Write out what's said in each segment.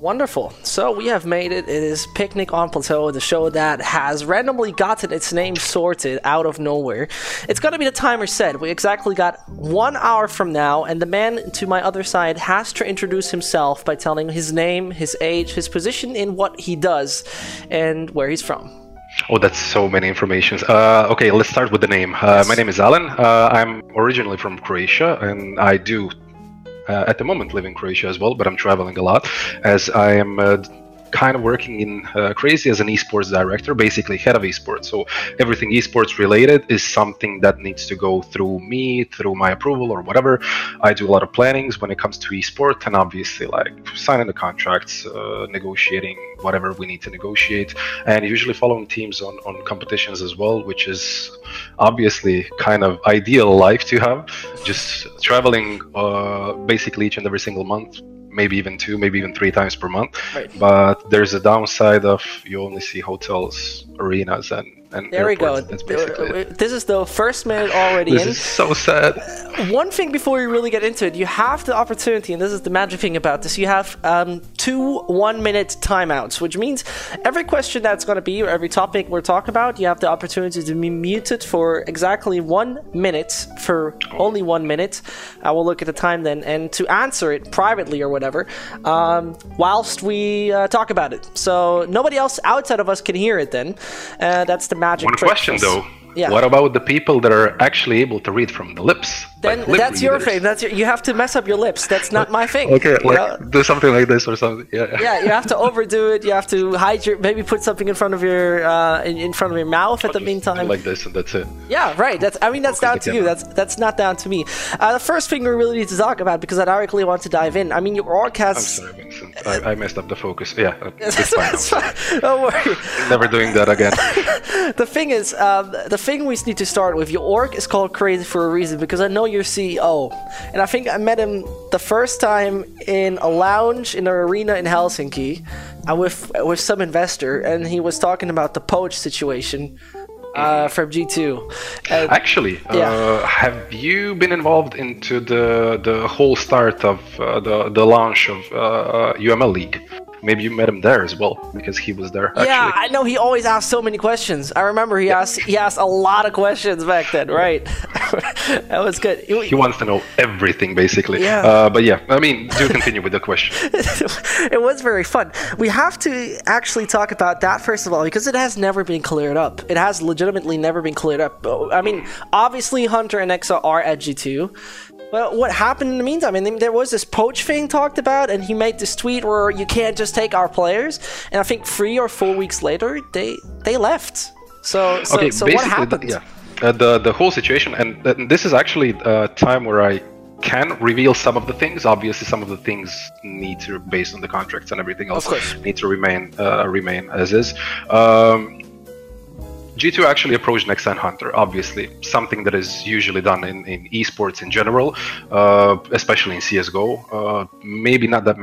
Wonderful. So we have made it. It is Picnic on Plateau, the show that has randomly gotten its name sorted out of nowhere. It's going to be the timer set. We exactly got one hour from now, and the man to my other side has to introduce himself by telling his name, his age, his position in what he does, and where he's from. Oh, that's so many informations. Uh, okay, let's start with the name. Uh, my name is Alen. Uh, I'm originally from Croatia, and I do at the moment live in Croatia as well, but I'm traveling a lot as I am uh, kind of working in uh, CR4ZY as an esports director, basically head of esports. So everything esports related is something that needs to go through me, through my approval or whatever. I do a lot of plannings when it comes to esports, and obviously like signing the contracts, uh, negotiating whatever we need to negotiate, and usually following teams on on competitions as well, which is obviously kind of ideal life to have. Just traveling uh, basically each and every single month maybe even two, maybe even three times per month. Right. But there's a downside of you only see hotels, arenas, and and There we go. This is the first minute already This in. is so sad. One thing before we really get into it, you have the opportunity, and this is the magic thing about this. You have um, two one-minute timeouts, which means every question that's going to be or every topic we're talking about, you have the opportunity to be muted for exactly one minute. For only one minute, I will look at the time then, and to answer it privately or whatever, um, whilst we uh, talk about it. So nobody else outside of us can hear it. Then uh, that's the magic. One question though. Yeah. What about the people that are actually able to read from the lips? Then Like that's your thing. That's your, you have to mess up your lips. That's not my thing. Okay, like know? do something like this or something. Yeah. yeah, you have to overdo it. You have to hide your maybe put something in front of your uh, in, in front of your mouth at the meantime. Like this and that's it. yeah, right. That's I mean that's down to you. That's that's not down to me. Uh, the first thing we really need to talk about because I directly want to dive in. I mean your org I'm sorry, Vincent. I, I messed up the focus. Yeah, uh, it's That's fine. fine. Don't worry. Never doing that again. The thing is, um, the thing we need to start with, your org is called CR4ZY for a reason because I know your CEO, and I think I met him the first time in a lounge in an arena in Helsinki, uh, with with some investor, and he was talking about the poach situation uh, from G2. And Actually, Yeah. uh, have you been involved into the the whole start of uh, the the launch of uh, UML League? Maybe you met him there as well because he was there. Actually. yeah, I know he always asked so many questions. I remember he asked he asked a lot of questions back then, right? that was good. he wants to know everything basically. Yeah. Uh, but yeah, I mean, do continue with the question. it was very fun. We have to actually talk about that first of all because it has never been cleared up. It has legitimately never been cleared up. I mean, obviously Hunter and Nexa are at G2. But what happened in the meantime? I mean, there was this poach thing talked about, and he made this tweet where you can't just take our players. And I think three or four weeks later, they they left. So, so, okay, so what happened? the, yeah, uh, the the whole situation, and this is actually a time where I can reveal some of the things. Obviously, some of the things need to, based on the contracts and everything else, need to remain uh, remain as is. Um, G2 actually approached Nexa and Hunter, obviously, something that is usually done in, in esports in general, uh, especially in CSGO. Uh, maybe not that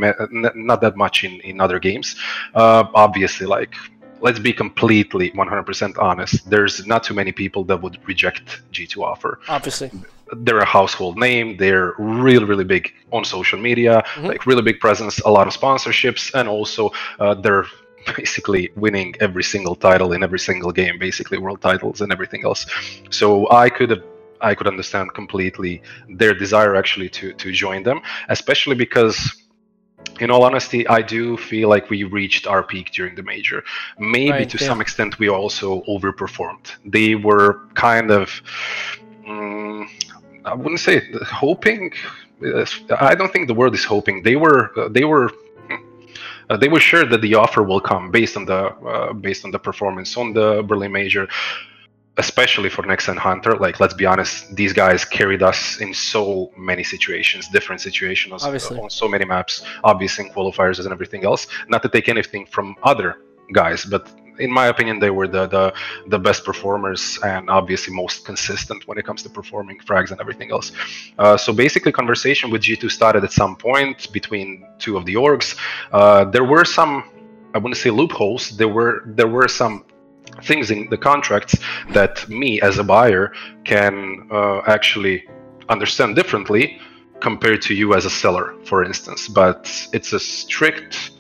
not that much in, in other games. Uh, obviously, like let's be completely 100% honest. There's not too many people that would reject G2 offer Obviously. they're a household name they're really really big on social media like really big presence a lot of sponsorships and also uh, they're basically winning every single title in every single game basically world titles and everything else so i could have i could understand completely their desire actually to to join them especially because in all honesty, I do feel like we reached our peak during the major. Maybe Right, to yeah. some extent we also overperformed. They were kind of, mm, I wouldn't say hoping. uh, I don't think the word is hoping. They were, uh, they were. Uh, they were sure that the offer will come based on the uh, based on the performance on the Berlin Major, especially for Nexa and Hunter. Like, let's be honest, these guys carried us in so many situations, different situations, Obviously. on so many maps, obviously in qualifiers and everything else. Not to take anything from other guys, but in my opinion, they were the the, the best performers and obviously most consistent when it comes to performing frags and everything else. Uh, so basically, conversation with G2 started at some point between two of the orgs. Uh, there were some, I wouldn't say loopholes. There were there were some things in the contracts that me as a buyer can uh, actually understand differently compared to you as a seller, for instance. But it's a strict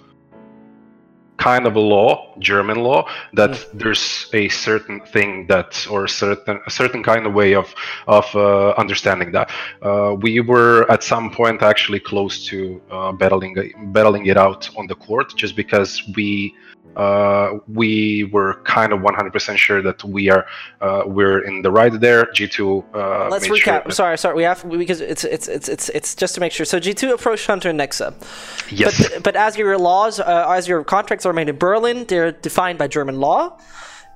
kind of a law, German law, that mm. there's a certain thing that or certain a certain kind of way of of uh, understanding that. Uh, we were at some point actually close to uh, battling battling it out on the court, just because we uh, we were kind of 100% sure that we are uh, we're in the right there. G2. Uh, Let's recap. Sure sorry, sorry. We have because it's it's it's it's it's just to make sure. So G2 approached Hunter and Nexa. Yes. But, but as your laws, uh, as your contracts are made in Berlin, they're defined by German law.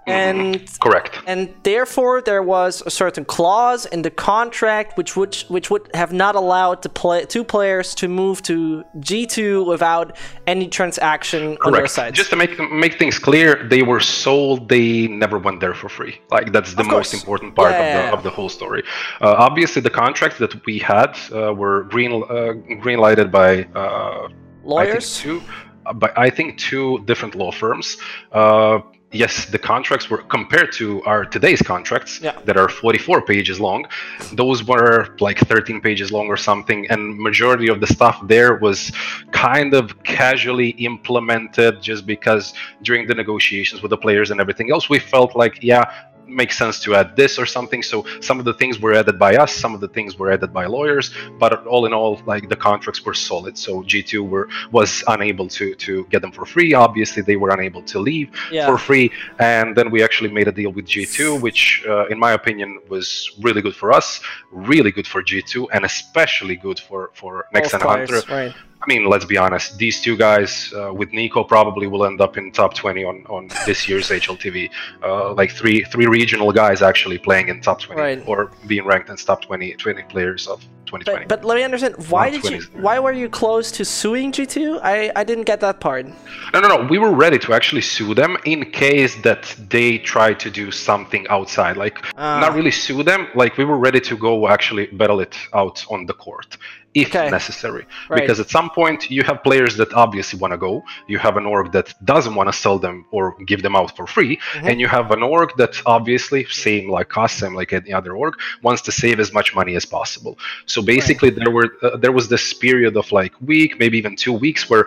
And correct and therefore there was a certain clause in the contract which would which would have not allowed the play two players to move to G2 without any transaction correct. on their side. Just to make make things clear, they were sold. They never went there for free. Like that's the most important part yeah, of the of the whole story. Uh, obviously, the contracts that we had uh, were green uh, green lighted by uh, lawyers. I think two, uh, but I think two different law firms. Uh, yes, the contracts were compared to our today's contracts yeah. that are 44 pages long. Those were like 13 pages long or something, and majority of the stuff there was kind of casually implemented just because during the negotiations with the players and everything else, we felt like, yeah, makes sense to add this or something. So some of the things were added by us, some of the things were added by lawyers, but all in all, like the contracts were solid. So G2 were was unable to to get them for free. Obviously, they were unable to leave yeah. for free, and then we actually made a deal with G2, which, uh, in my opinion, was really good for us, really good for G2, and especially good for for Nexa and Hunter. Right. I mean, let's be honest. These two guys uh, with NiKo probably will end up in top 20 on, on this year's HLTV. Uh, like three three regional guys actually playing in top 20 right. or being ranked in top 20 20 players of 2020. But, but let me understand. Why did you? Why were you close to suing G2? I I didn't get that part. No, no, no. We were ready to actually sue them in case that they tried to do something outside. Like uh. not really sue them. Like we were ready to go actually battle it out on the court if okay. necessary. Right. Because at some point you have players that obviously want to go, you have an org that doesn't want to sell them or give them out for free, mm-hmm. and you have an org that obviously, same like us, same like any other org, wants to save as much money as possible. So basically, right. there were uh, there was this period of like week, maybe even two weeks, where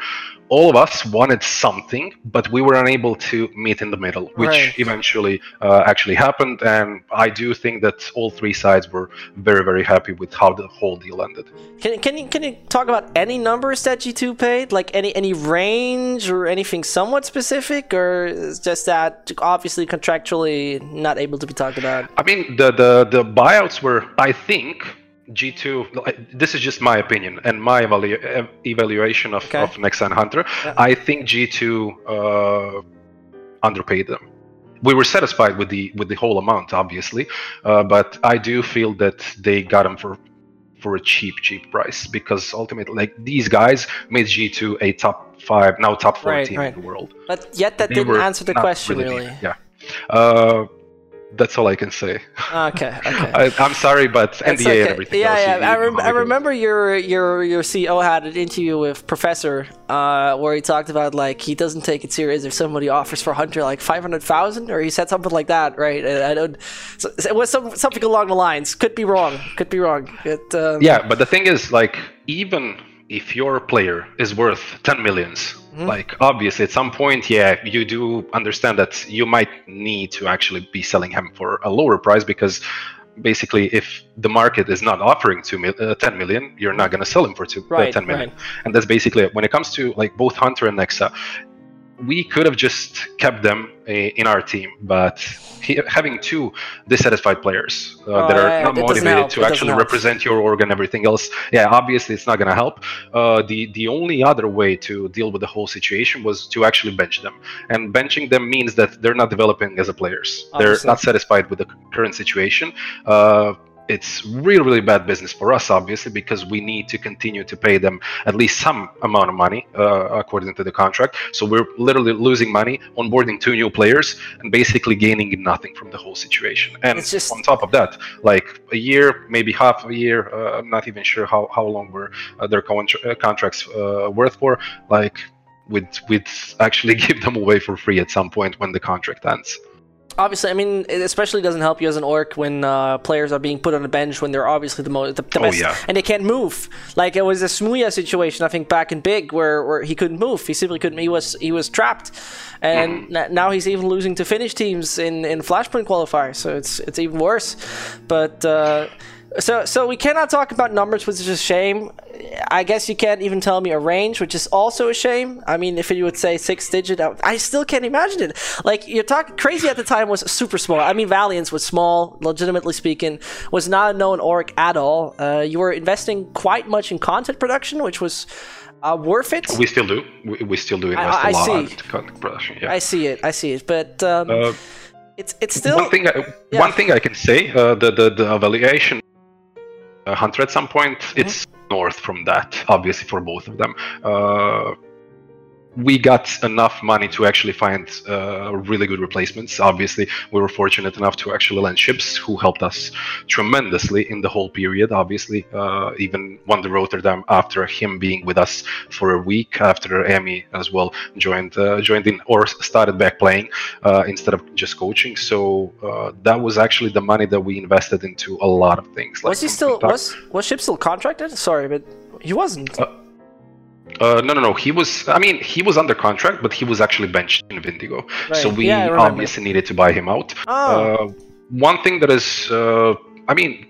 all of us wanted something, but we were unable to meet in the middle, which right. eventually uh, actually happened. And I do think that all three sides were very, very happy with how the whole deal ended. Can, can you can you talk about any numbers that G2 paid, like any any range or anything somewhat specific, or is just that obviously contractually not able to be talked about? I mean, the the the buyouts were, I think G2, this is just my opinion and my evalu- evaluation of, okay. of Nexa and Hunter. Yeah. I think G2 uh, underpaid them. We were satisfied with the with the whole amount, obviously, uh, but I do feel that they got them for for a cheap, cheap price because ultimately, like these guys made G2 a top five, now top four right, team right. in the world. But yet, that they didn't answer the question really. really. Yeah. Uh, that's all I can say. Okay, okay. I, am sorry, but NDA okay. and everything. Yeah, else, yeah. You, I, rem- I remember your your your CEO had an interview with Professor uh, where he talked about like he doesn't take it serious if somebody offers for Hunter like five hundred thousand, or he said something like that, right? I don't. So it was some, something along the lines. Could be wrong. Could be wrong. It, um, yeah, but the thing is, like, even if your player is worth 10 millions Mm-hmm. Like obviously, at some point, yeah, you do understand that you might need to actually be selling him for a lower price because basically, if the market is not offering two mil- uh, 10 million, you're not going to sell him for two, uh, right, uh, 10 million. Right. And that's basically it. When it comes to like both Hunter and Nexa, we could have just kept them in our team, but having two dissatisfied players uh, oh, that are yeah, not motivated to actually represent your org and everything else, yeah, obviously it's not going to help. Uh, the the only other way to deal with the whole situation was to actually bench them, and benching them means that they're not developing as a players. Obviously. They're not satisfied with the current situation. Uh, it's really really bad business for us obviously because we need to continue to pay them at least some amount of money uh, according to the contract. So we're literally losing money onboarding two new players and basically gaining nothing from the whole situation. And it's just... on top of that like a year maybe half a year uh, i'm not even sure how, how long were uh, their contra- uh, contracts uh, worth for like we'd, we'd actually give them away for free at some point when the contract ends obviously, I mean, it especially doesn't help you as an orc when uh, players are being put on the bench when they're obviously the most the, the Oh, best, yeah. and they can't move. Like it was a smooya situation, I think, back in Big, where, where he couldn't move. He simply couldn't. He was he was trapped, and n- now he's even losing to Finnish teams in in Flashpoint qualifiers. So it's it's even worse. But uh, so so we cannot talk about numbers, which is a shame. I guess you can't even tell me a range, which is also a shame. I mean, if you would say six digit, I I still can't imagine it. Like you're talking crazy at the time was super small. I mean, Valiance was small, legitimately speaking, was not a known orc at all. Uh, you were investing quite much in content production, which was uh, worth it. We still do. We, we still do invest I a lot content production. Yeah. I see it. I see it. But um, Uh, it's it's still one thing, I, yeah. one thing I can say, uh, the, the the evaluation hunter at some point, Mm-hmm. it's north from that. Obviously, for both of them, uh, we got enough money to actually find uh, really good replacements. Obviously, we were fortunate enough to actually land SHiPZ who helped us tremendously in the whole period. Obviously, uh, even won the Rotterdam after him being with us for a week after Amy as well joined uh, joined in or started back playing uh, instead of just coaching. So uh, that was actually the money that we invested into a lot of things. was he still was was Ship still contracted? Sorry, but he wasn't. Uh, no, no, no. He was. I mean, he was under contract, but he was actually benched in Vindigo. So we Yeah, obviously needed to buy him out. Oh. Uh, one thing that is, uh, I mean,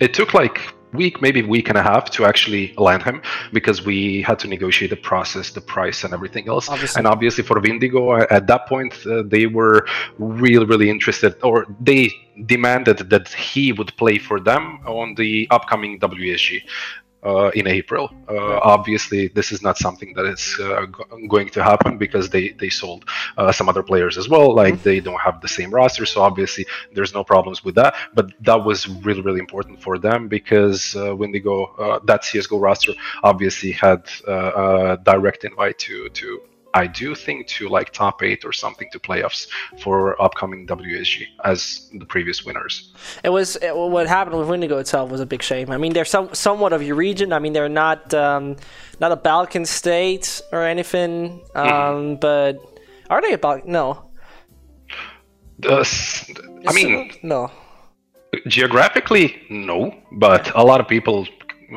it took like week, maybe week and a half to actually land him because we had to negotiate the process, the price, and everything else. Obviously. And obviously for Vindigo, at that point, uh, they were really, really interested, or they demanded that he would play for them on the upcoming WSG. Uh, in April. Uh, obviously, this is not something that is uh, go- going to happen because they they sold uh, some other players as well. Like they don't have the same roster, so obviously there's no problems with that. But that was really really important for them because uh, Windigo uh, that CS:GO roster obviously had uh, a direct invite to to. I do think to like top eight or something to playoffs for upcoming WSG as the previous winners. It was it, what happened with Windigo itself was a big shame. I mean, they're some, somewhat of your region. I mean, they're not um, not a Balkan state or anything. Um, Mm-hmm. But are they a Balkan? No. Uh, I mean, no. geographically no but a lot of people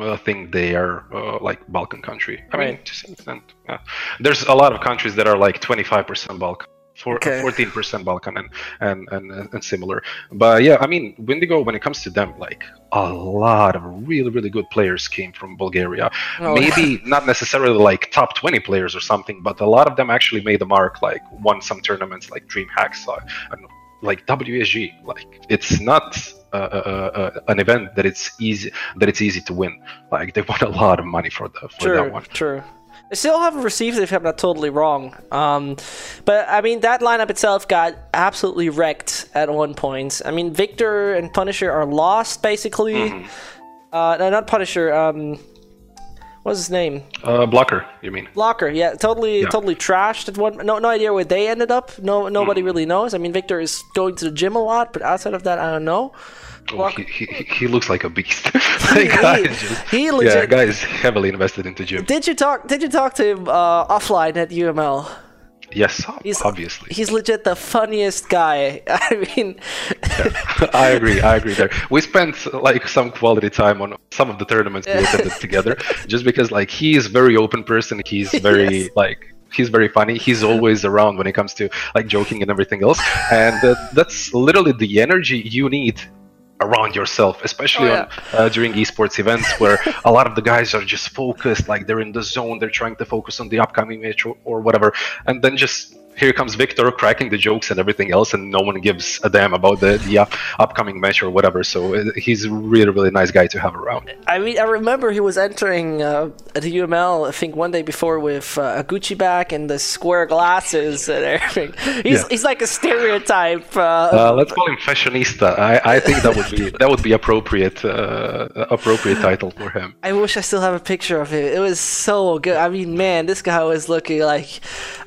uh, think they are uh, like balkan country i mean to some extent yeah. there's a lot of countries that are like 25% balkan for Okay. 14% balkan and, and and and similar but yeah i mean windigo when it comes to them like a lot of really really good players came from bulgaria Oh. maybe not necessarily like top 20 players or something but a lot of them actually made the mark like won some tournaments like dream hacks uh, I don't know, like WSG. Like it's not uh, uh, uh, an event that it's easy that it's easy to win. Like they won a lot of money for the for True, that one. true. They still haven't received it if I'm not totally wrong. Um, but I mean, that lineup itself got absolutely wrecked at one point. I mean, Victor and Punisher are lost basically. Mm-hmm. Uh, no, not Punisher. Um, what's his name? Uh, blocker, you mean? Blocker. yeah, totally, Yeah. totally trashed at one. No, no idea where they ended up. No, nobody Mm. really knows. I mean, Victor is going to the gym a lot, but outside of that, I don't know. Oh, he, he, he- he looks like a beast. He- Like, just- he yeah, legit- guys heavily invested into gym. Did you talk? Did you talk to him uh, offline at UML? Yes, He's- obviously. He's legit the funniest guy. I mean, I agree. I agree there. We spent like some quality time on some of the tournaments we attended together, just because like he is very open person. He's very Yes. like he's very funny. He's always around when it comes to like joking and everything else, and uh, that's literally the energy you need around yourself especially Oh, yeah. on uh, during esports events where a lot of the guys are just focused like they're in the zone they're trying to focus on the upcoming match or, or whatever and then just here comes Victor cracking the jokes and everything else, and no one gives a damn about the, the up, upcoming match or whatever. So uh, he's a really, really nice guy to have around. I mean, I remember he was entering uh, at the UML. I think one day before with uh, a Gucci bag and the square glasses and everything. He's Yeah. he's like a stereotype. Uh, Uh, let's call him fashionista. I, I think that would be that would be appropriate uh, appropriate title for him. I wish I still have a picture of him. It was so good. I mean, man, this guy was looking like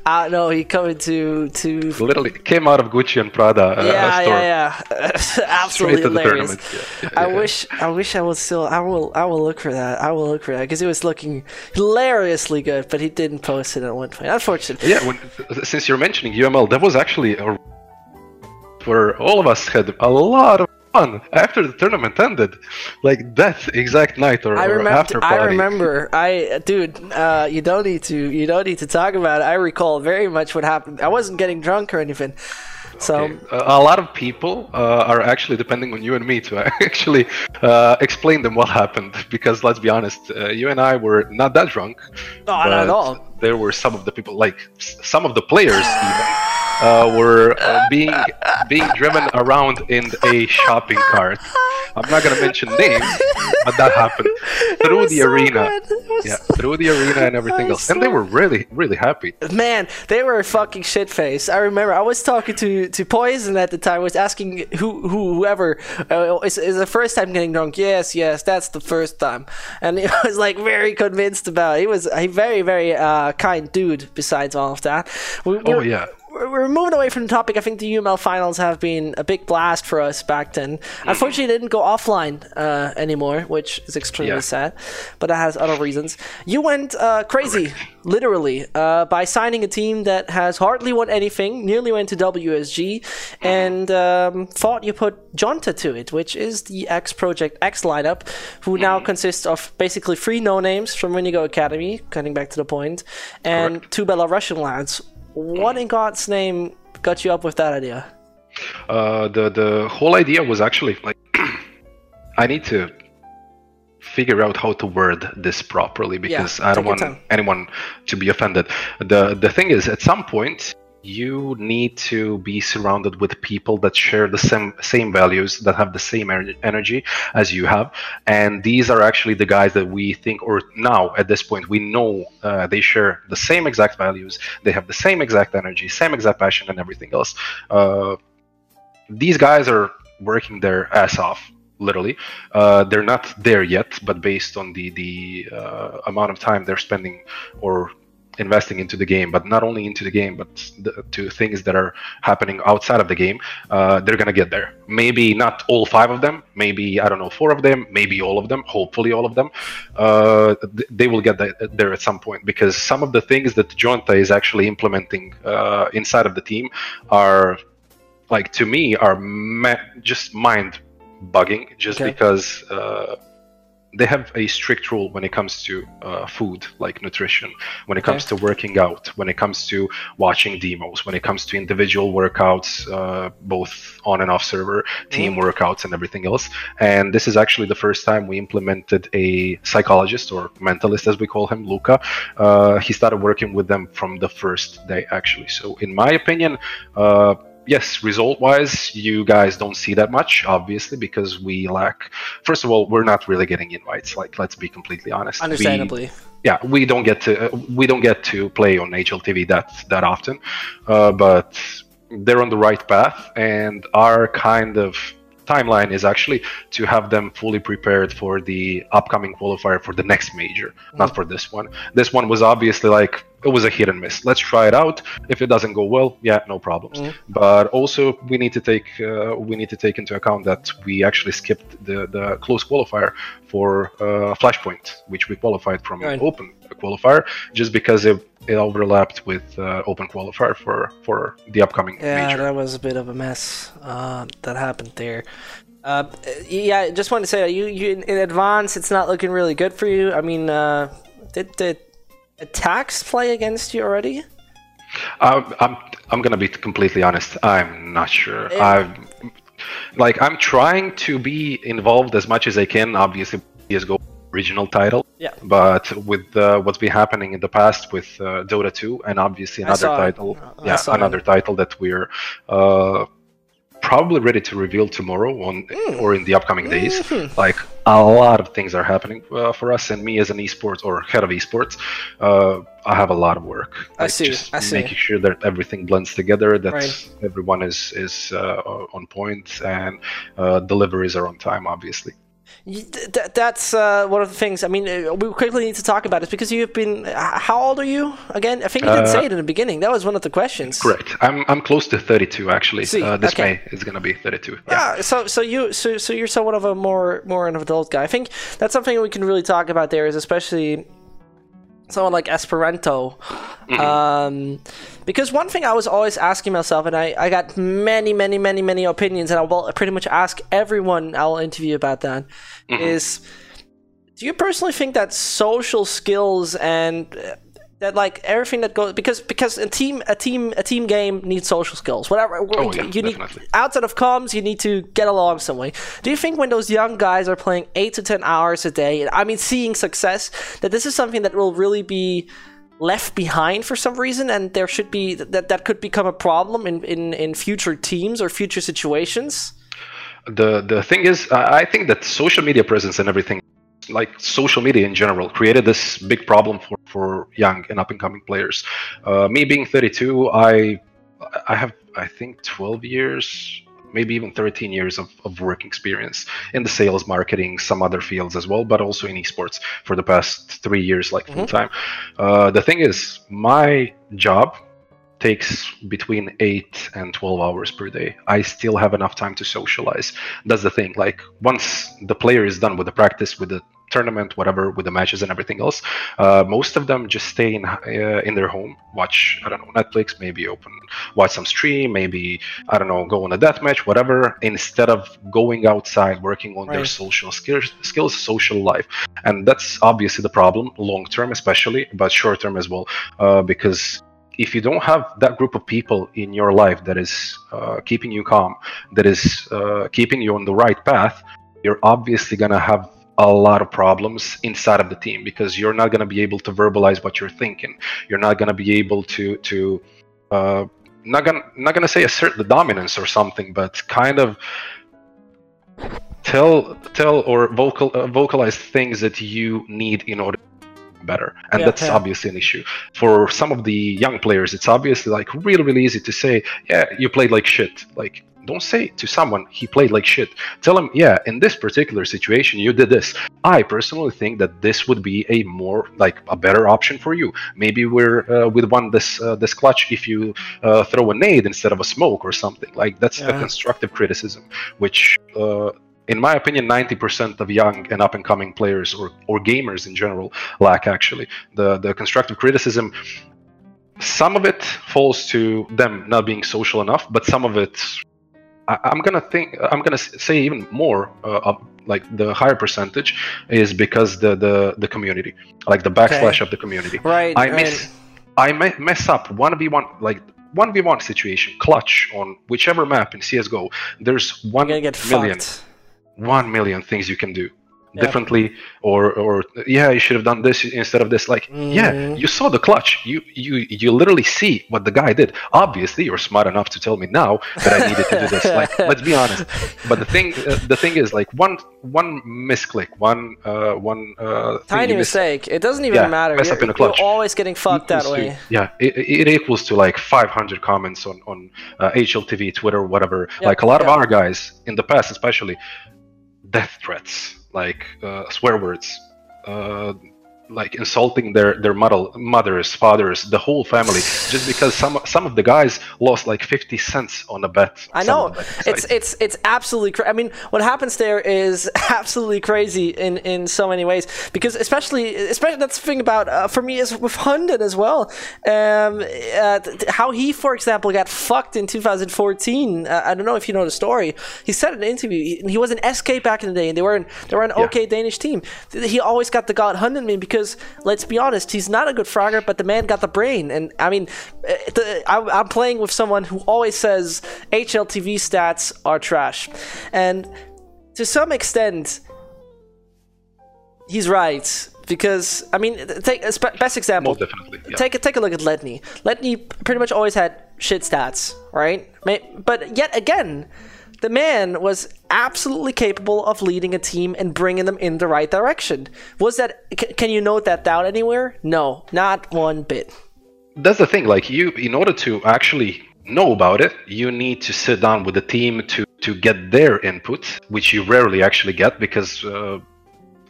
I don't know. He coming to to Literally came out of Gucci and Prada uh, yeah, store. yeah, yeah. Absolutely Straight to the hilarious. Yeah, yeah, I yeah. wish, I wish I was still. I will, I will look for that. I will look for that because it was looking hilariously good, but he didn't post it at one point. Unfortunately. Yeah, when, since you're mentioning UML, that was actually a where all of us had a lot of fun after the tournament ended, like that exact night or, I or after party. I remember. I, dude, uh, you don't need to. You don't need to talk about it. I recall very much what happened. I wasn't getting drunk or anything. So Okay. A a lot of people uh, are actually depending on you and me to actually uh, explain them what happened. Because let's be honest, uh, you and I were not that drunk. No, not at all. There were some of the people, like some of the players, even, uh, were uh, being being driven around in a shopping cart. I'm not gonna mention names, but that happened through the so arena. Yeah, through the arena and everything else, and they were really, really happy. Man, they were a fucking shit faced. I remember I was talking to to Poison at the time. I Was asking who who whoever uh, is is the first time getting drunk. Yes, yes, that's the first time. And he was like very convinced about. it. He was a very very uh, kind dude. Besides all of that, we, Oh yeah. We're we're moving away from the topic. I think the UML finals have been a big blast for us back then. Mm-hmm. Unfortunately, they didn't go offline uh, anymore, which is extremely Yeah. sad. But that has other reasons. You went uh, crazy, literally, uh, by signing a team that has hardly won anything, nearly went to WSG, and um, thought you put Jonta to it, which is the X Project X lineup, who now consists of basically three no names from Windigo Academy, cutting back to the point, and two Belarusian lads. What in God's name got you up with that idea? Uh, the the whole idea was actually like I need to figure out how to word this properly because I don't want anyone to be offended. The the thing is, at some point, you need to be surrounded with people that share the same same values, that have the same ener- energy as you have, and these are actually the guys that we think, or now at this point, we know uh, they share the same exact values, they have the same exact energy, same exact passion, and everything else. Uh, these guys are working their ass off literally uh, they're not there yet but based on the the uh, amount of time they're spending or investing into the game but not only into the game but the, to things that are happening outside of the game uh, they're gonna get there maybe not all five of them maybe i don't know four of them maybe all of them hopefully all of them uh, th- they will get the, there at some point because some of the things that jonta is actually implementing uh, inside of the team are like to me are ma- just mind bugging just Okay. because uh, they have a strict rule when it comes to uh, food like nutrition when it comes to working out when it comes to watching demos when it comes to individual workouts uh, both on and off server team workouts and everything else. And this is actually the first time we implemented a psychologist or mentalist as we call him luca. Uh, he started working with them from the first day actually. So in my opinion uh, yes, result wise, you guys don't see that much, obviously, because we lack. First of all, we're not really getting invites. Like, let's be completely honest. We- Understandably. yeah, we don't get to we don't get to play on HLTV that that often, uh, but they're on the right path, and our kind of timeline is actually to have them fully prepared for the upcoming qualifier for the next major, not for this one. This one was obviously like it was a hit and miss. Let's try it out. If it doesn't go well, yeah, no problems. But also we need to take uh, we need to take into account that we actually skipped the the close qualifier for uh, Flashpoint, which we qualified from Right. open qualifier, just because it, it overlapped with uh, open qualifier for for the upcoming Yeah, major. that was a bit of a mess uh, that happened there. Uh, yeah, I just wanted to say that you, you in, advance, it's not looking really good for you. I mean, uh, did did attacks play against you already? I'm, I'm I'm gonna be completely honest. I'm not sure. Yeah. I'm like I'm trying to be involved as much as I can. Obviously, CS:GO original title. Yeah. But with uh, what's been happening in the past with uh, Dota 2 and obviously another saw it. title, yeah, another title that we're uh, probably ready to reveal tomorrow on Mm. or in the upcoming days. Mhm. Like a lot of things are happening uh, for us and me as an esports or head of esports. Uh, I have a lot of work. I see, Just I see. making sure that everything blends together, that Right. everyone is is uh, on point and uh, deliveries are on time. Obviously. You- th- th- that's uh, one of the things. I mean, uh, we quickly need to talk about it because you've been. How old are you again? I think you didn't Uh, say it in the beginning. That was one of the questions. Correct. I'm I'm close to 32 actually. See, uh, this okay. May is gonna be 32. Yeah. Yeah, so so you so so you're somewhat of a more more an adult guy. I think that's something we can really talk about. There is especially someone like EspiranTo, Mm-hmm. um, Because one thing I was always asking myself, and I, I got many, many, many, many opinions, and I will pretty much ask everyone I'll interview about that, Mhm. is do you personally think that social skills and that like everything that goes because because a team a team a team game needs social skills. Whatever Oh, yeah, you need outside of comms you need to get along some way. Do you think when those young guys are playing eight to ten hours a day and i mean seeing success that this is something that will really be left behind for some reason and there should be that that could become a problem in in, in future teams or future situations? The the thing is i I think that social media presence and everything like social media in general created this big problem for for young and up and coming players. Uh, me being 32 i i have i think 12 years maybe even 13 years of, of work experience in the sales marketing some other fields as well but also in esports for the past three years like full time. Uh, the thing is my job takes between 8 and 12 hours per day. I still have enough time to socialize. That's the thing like once the player is done with the practice with the tournament whatever with the matches and everything else uh, most of them just stay in uh, in their home watch i don't know netflix maybe open watch some stream maybe i don't know go on a death match whatever instead of going outside working on their social skills skills social life. And that's obviously the problem long term especially but short term as well uh, because if you don't have that group of people in your life that is uh, keeping you calm, that is uh, keeping you on the right path, you're obviously going to have a lot of problems inside of the team because you're not going to be able to verbalize what you're thinking. You're not going to be able to to uh, not gonna not gonna say assert the dominance or something, but kind of tell tell or vocal uh, vocalize things that you need in order better and Yeah, that's yeah. obviously an issue for some of the young players it's obviously like really really easy to say yeah you played like shit like don't say to someone he played like shit. Tell him yeah in this particular situation you did this. I personally think that this would be a more like a better option for you. Maybe we're uh, with one this uh, this clutch if you uh, throw a nade instead of a smoke or something. Like that's a constructive criticism which uh, in my opinion 90% of young and up and coming players or, or gamers in general lack actually. The the constructive criticism some of it falls to them not being social enough but some of it I, i'm gonna think i'm gonna say even more uh, of, like the higher percentage is because the the, the community like the backslash of the community right I right. miss I me- mess up one v one like one v one situation clutch on whichever map in CS:GO. There's you're one get million fucked one million things you can do Yeah. differently or or yeah you should have done this instead of this like yeah Mhm. you saw the clutch. You you you literally see what the guy did. Obviously you're smart enough to tell me now that i needed to do this like let's be honest. But the thing uh, the thing is like one one misclick one uh one uh tiny miss- mistake. It doesn't even Yeah, matter. mess you're, up in a clutch. you're always getting fucked that equals way. yeah, it, it equals to like 500 comments on on uh, HLTV, Twitter, whatever. Yeah, like a lot of our guys in the past, especially, death threats, like uh, swear words, uh, like insulting their their mother, mothers, fathers, the whole family, just because some some of the guys lost like 50 cents on a bet. I know it's it's it's absolutely. Cra- I mean, what happens there is absolutely crazy in in so many ways. Because especially especially that's the thing about uh, for me is with Hunden as well. Um, uh, how he, for example, got fucked in 2014. Uh, I don't know if you know the story. He said in an interview he, he was an SK back in the day, and they were an, they were an Yeah. okay Danish team. He always got the god Hunden me because let's be honest, he's not a good fragger, but the man got the brain. And I mean, uh, the, I'm, I'm playing with someone who always says HLTV stats are trash, and to some extent, he's right because I mean, take a best example. most definitely. Yeah. Take a take a look at Letney. Letney pretty much always had shit stats, right? But yet again, the man was absolutely capable of leading a team and bringing them in the right direction. Was that? C- can you note that down anywhere? No, not one bit. that's the thing like you in order to actually know about it you need to sit down with the team to to get their input which you rarely actually get because uh,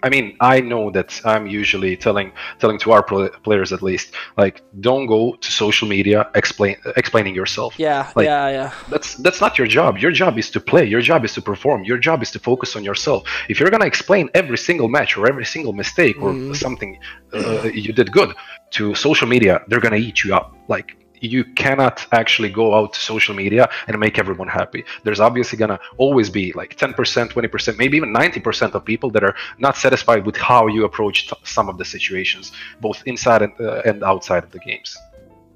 I mean, I know that I'm usually telling telling to our pl- players at least, like, don't go to social media explain explaining yourself. Yeah, Like, yeah, yeah. That's that's not your job. Your job is to play. Your job is to perform. Your job is to focus on yourself. If you're gonna explain every single match or every single mistake or Mhm. something uh, you did good to social media, they're gonna eat you up. Like you cannot actually go out to social media and make everyone happy. There's obviously gonna always be like 10%, 20%, maybe even 90% of people that are not satisfied with how you approach some of the situations, both inside and, uh, and outside of the games.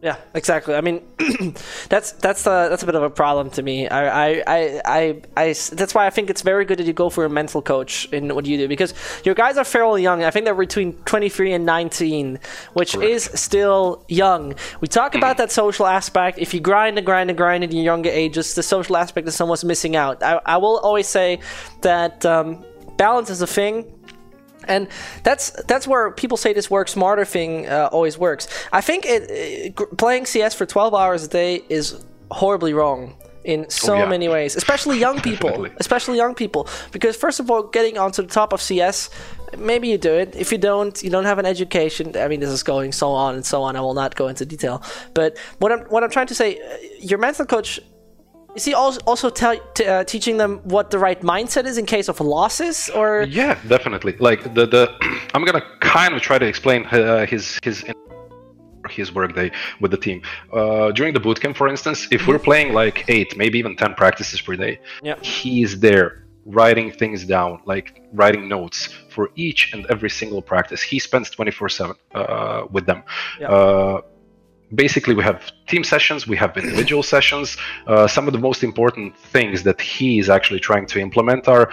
Yeah, exactly. I mean, that's that's a that's a bit of a problem to me. I, I, I, I, I, that's why I think it's very good that you go for a mental coach in what you do because your guys are fairly young. I think they're between 23 and 19, which Correct. is still young. We talk about that social aspect. If you grind and grind and grind in your younger ages, the social aspect is somewhat missing out. I, I will always say that um, balance is a thing and that's that's where people say this work smarter thing uh, always works. I think it, it, playing CS for 12 hours a day is horribly wrong in so oh, yeah. many ways, especially young people, especially young people. Because first of all, getting onto the top of CS, maybe you do it. If you don't, you don't have an education. I mean, this is going so on and so on. I will not go into detail. But what I'm what I'm trying to say, uh, your mental coach is he also also tell, t- uh, teaching them what the right mindset is in case of losses, or? Yeah, definitely. Like the the, I'm gonna kind of try to explain uh, his his his workday with the team. Uh, during the bootcamp, for instance, if we're mm-hmm. playing like eight, maybe even ten practices per day, yeah. he's there writing things down, like writing notes for each and every single practice. He spends 24/7 uh, with them. Yeah. Uh, basically we have team sessions we have individual sessions. Uh, some of the most important things that he is actually trying to implement are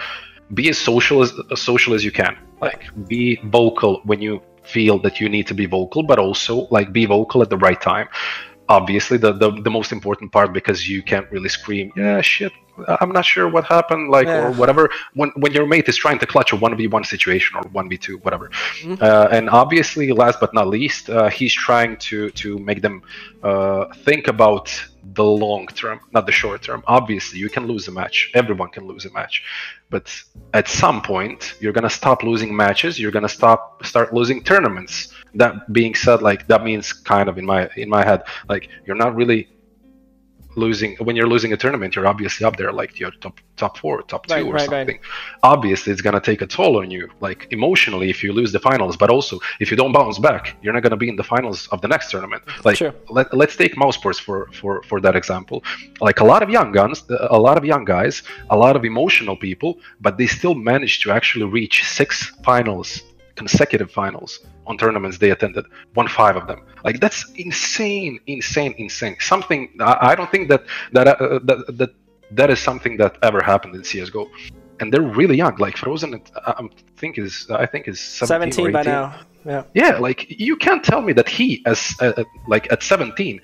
be as social as, as social as you can. Like be vocal when you feel that you need to be vocal but also like be vocal at the right time. Obviously the, the, the most important part because you can't really scream yeah shit i'm not sure what happened like yeah. or whatever when when your mate is trying to clutch a 1v1 situation or 1v2 whatever. Mm-hmm. uh, and obviously last but not least uh, he's trying to to make them uh, think about the long term not the short term. Obviously you can lose a match. Everyone can lose a match. But at some point you're going to stop losing matches. You're going to stop start losing tournaments. That being said like that means kind of in my in my head like you're not really losing when you're losing a tournament you're obviously up there like you're top top four top two right, or right, something right. obviously it's going to take a toll on you like emotionally if you lose the finals but also if you don't bounce back you're not going to be in the finals of the next tournament like sure. let, let's take mousesports for for for that example like a lot of young guns a lot of young guys a lot of emotional people but they still managed to actually reach six finals consecutive finals on tournaments they attended won five of them. Like that's insane insane insane. Something i, I don't think that that, uh, that that that is something that ever happened in csgo and they're really young. Like frozen i think is i think is 17, 17 by now. Yeah. Yeah like you can't tell me that he as uh, like at 17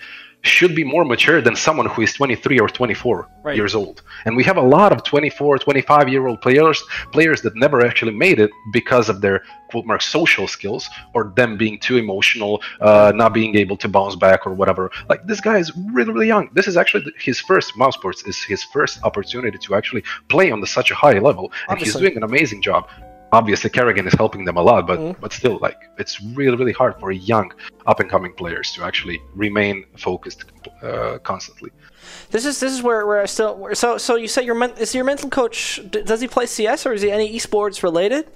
should be more mature than someone who is 23 or 24 right. years old. And we have a lot of 24, 25 year old players players that never actually made it because of their quote mark social skills or them being too emotional, uh, not being able to bounce back or whatever. Like this guy is really really young. This is actually his first mousesports is his first opportunity to actually play on the, such a high level, and Obviously. he's doing an amazing job obviously Karrigan is helping them a lot, but mm. but still, like it's really really hard for young up and coming players to actually remain focused uh, constantly. This is this is where, where I still so so you say your men, is your mental coach does he play CS or is he any esports related?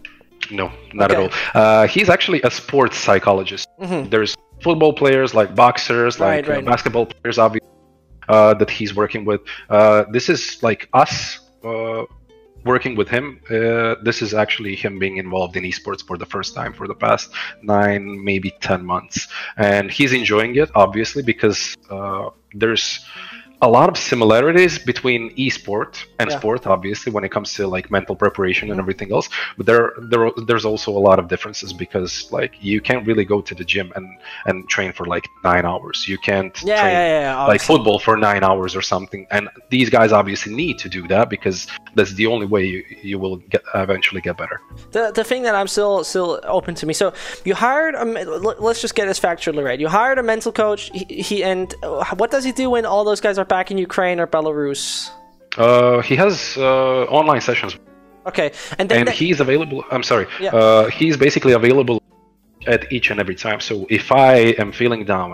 No, not okay. at all. Uh, he's actually a sports psychologist. Mm-hmm. There's football players like boxers, like right, right. Uh, basketball players, obviously, uh, that he's working with. Uh, this is like us uh, working with him, uh, this is actually him being involved in esports for the first time for the past nine, maybe 10 months. And he's enjoying it, obviously, because uh, there's a lot of similarities between esport and yeah. sport obviously when it comes to like mental preparation and mm-hmm. everything else. But there there there's also a lot of differences because like you can't really go to the gym and and train for like 9 hours. You can't yeah, train yeah, like football for 9 hours or something. And these guys obviously need to do that because that's the only way you, you will get eventually get better. The the thing that I'm still still open to me so you hired a, let's just get this factually right. You hired a mental coach he, he and what does he do when all those guys are back in Ukraine or Belarus? Uh, he has uh, online sessions. Okay, and then and he's available. I'm sorry. Yeah. Uh, he's basically available at each and every time. So if I am feeling down,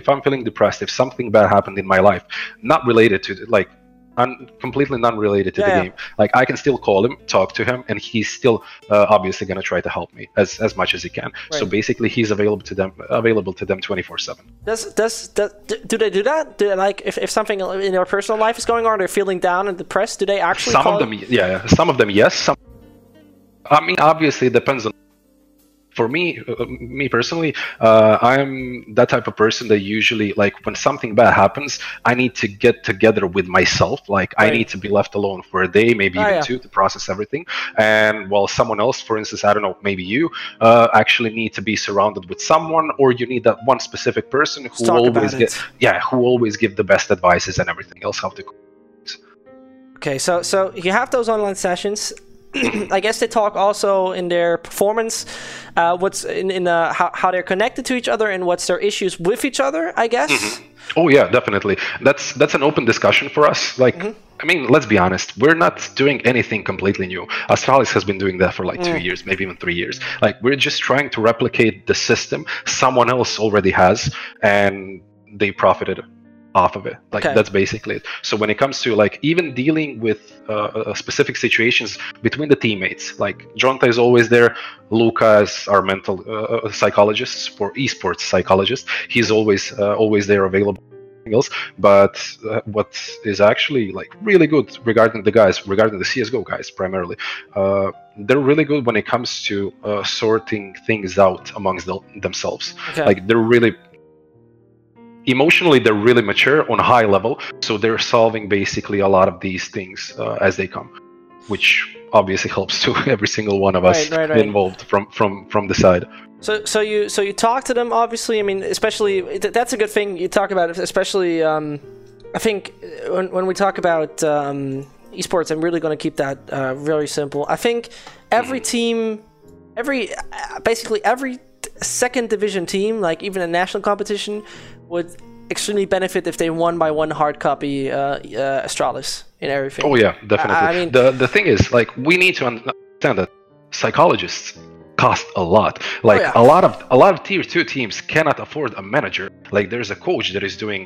if I'm feeling depressed, if something bad happened in my life, not related to like un- completely non-related to Yeah, the yeah. game. Like I can still call him, talk to him, and he's still uh, obviously gonna try to help me as as much as he can. So basically, he's available to them available to them 24/7. Does does, does do they do that? Do they, like if, if something in their personal life is going on, they're feeling down and depressed, do they actually Some of them, yeah, yeah, some of them, yes. Some, I mean, obviously, it depends on. For me, uh, me personally, uh, I'm that type of person that usually, like, when something bad happens, I need to get together with myself. Like, I need to be left alone for a day, maybe Ah, even yeah. two, to process everything. And while someone else, for instance, I don't know, maybe you, uh, actually need to be surrounded with someone, or you need that one specific person who always get, yeah, who always give the best advices and everything else how to. Okay, so so you have those online sessions. I guess they talk also in their performance, uh, what's in in uh, how how they're connected to each other and what's their issues with each other. I guess. Oh yeah, definitely. That's that's an open discussion for us. Like, I mean, let's be honest. We're not doing anything completely new. Astralis has been doing that for like two years, maybe even three years. Like, we're just trying to replicate the system someone else already has, and they profited off of it. Like, Okay. that's basically it. So when it comes to like even dealing with uh, uh, specific situations between the teammates, like Jonta is always there. Luca is our mental uh, uh, psychologist for esports psychologist. He's always uh, always there available else. But uh, what is actually like really good regarding the guys, regarding the CS:GO guys primarily, uh, they're really good when it comes to uh, sorting things out amongst the, themselves. Okay. Like they're really emotionally they're really mature on a high level, so they're solving basically a lot of these things uh, as they come, which obviously helps to every single one of us Right, right, right. involved from from from the side. So, so you, so you talk to them. Obviously, I mean, especially that's a good thing you talk about. Especially, um, I think uh, when, when we talk about um, esports, I'm really going to keep that uh, very simple. I think every team, every uh, basically every second division team, like even a national competition, would extremely benefit if they won by one hard copy uh, uh, Astralis in everything. Oh yeah, definitely. I mean- the the thing is, like, we need to understand that psychologists cost a lot. Like, yeah. a lot of a lot of tier two teams cannot afford a manager. Like, there's a coach that is doing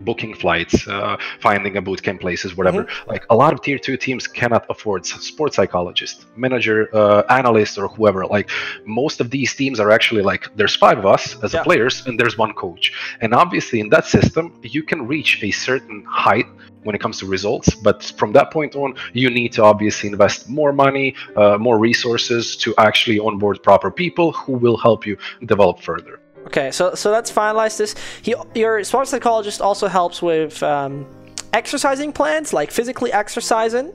booking flights, uh, finding a boot camp places, whatever. Like, a lot of tier two teams cannot afford sports psychologist, manager, uh, analyst, or whoever. Like, most of these teams are actually like, there's five of us as Yeah. players, and there's one coach. And obviously, in that system, you can reach a certain height when it comes to results. But from that point on, you need to obviously invest more money, uh, more resources to actually onboard proper people who will help you develop further. Okay, so so let's finalize this. He, your sports psychologist also helps with um, exercising plans, like physically exercising.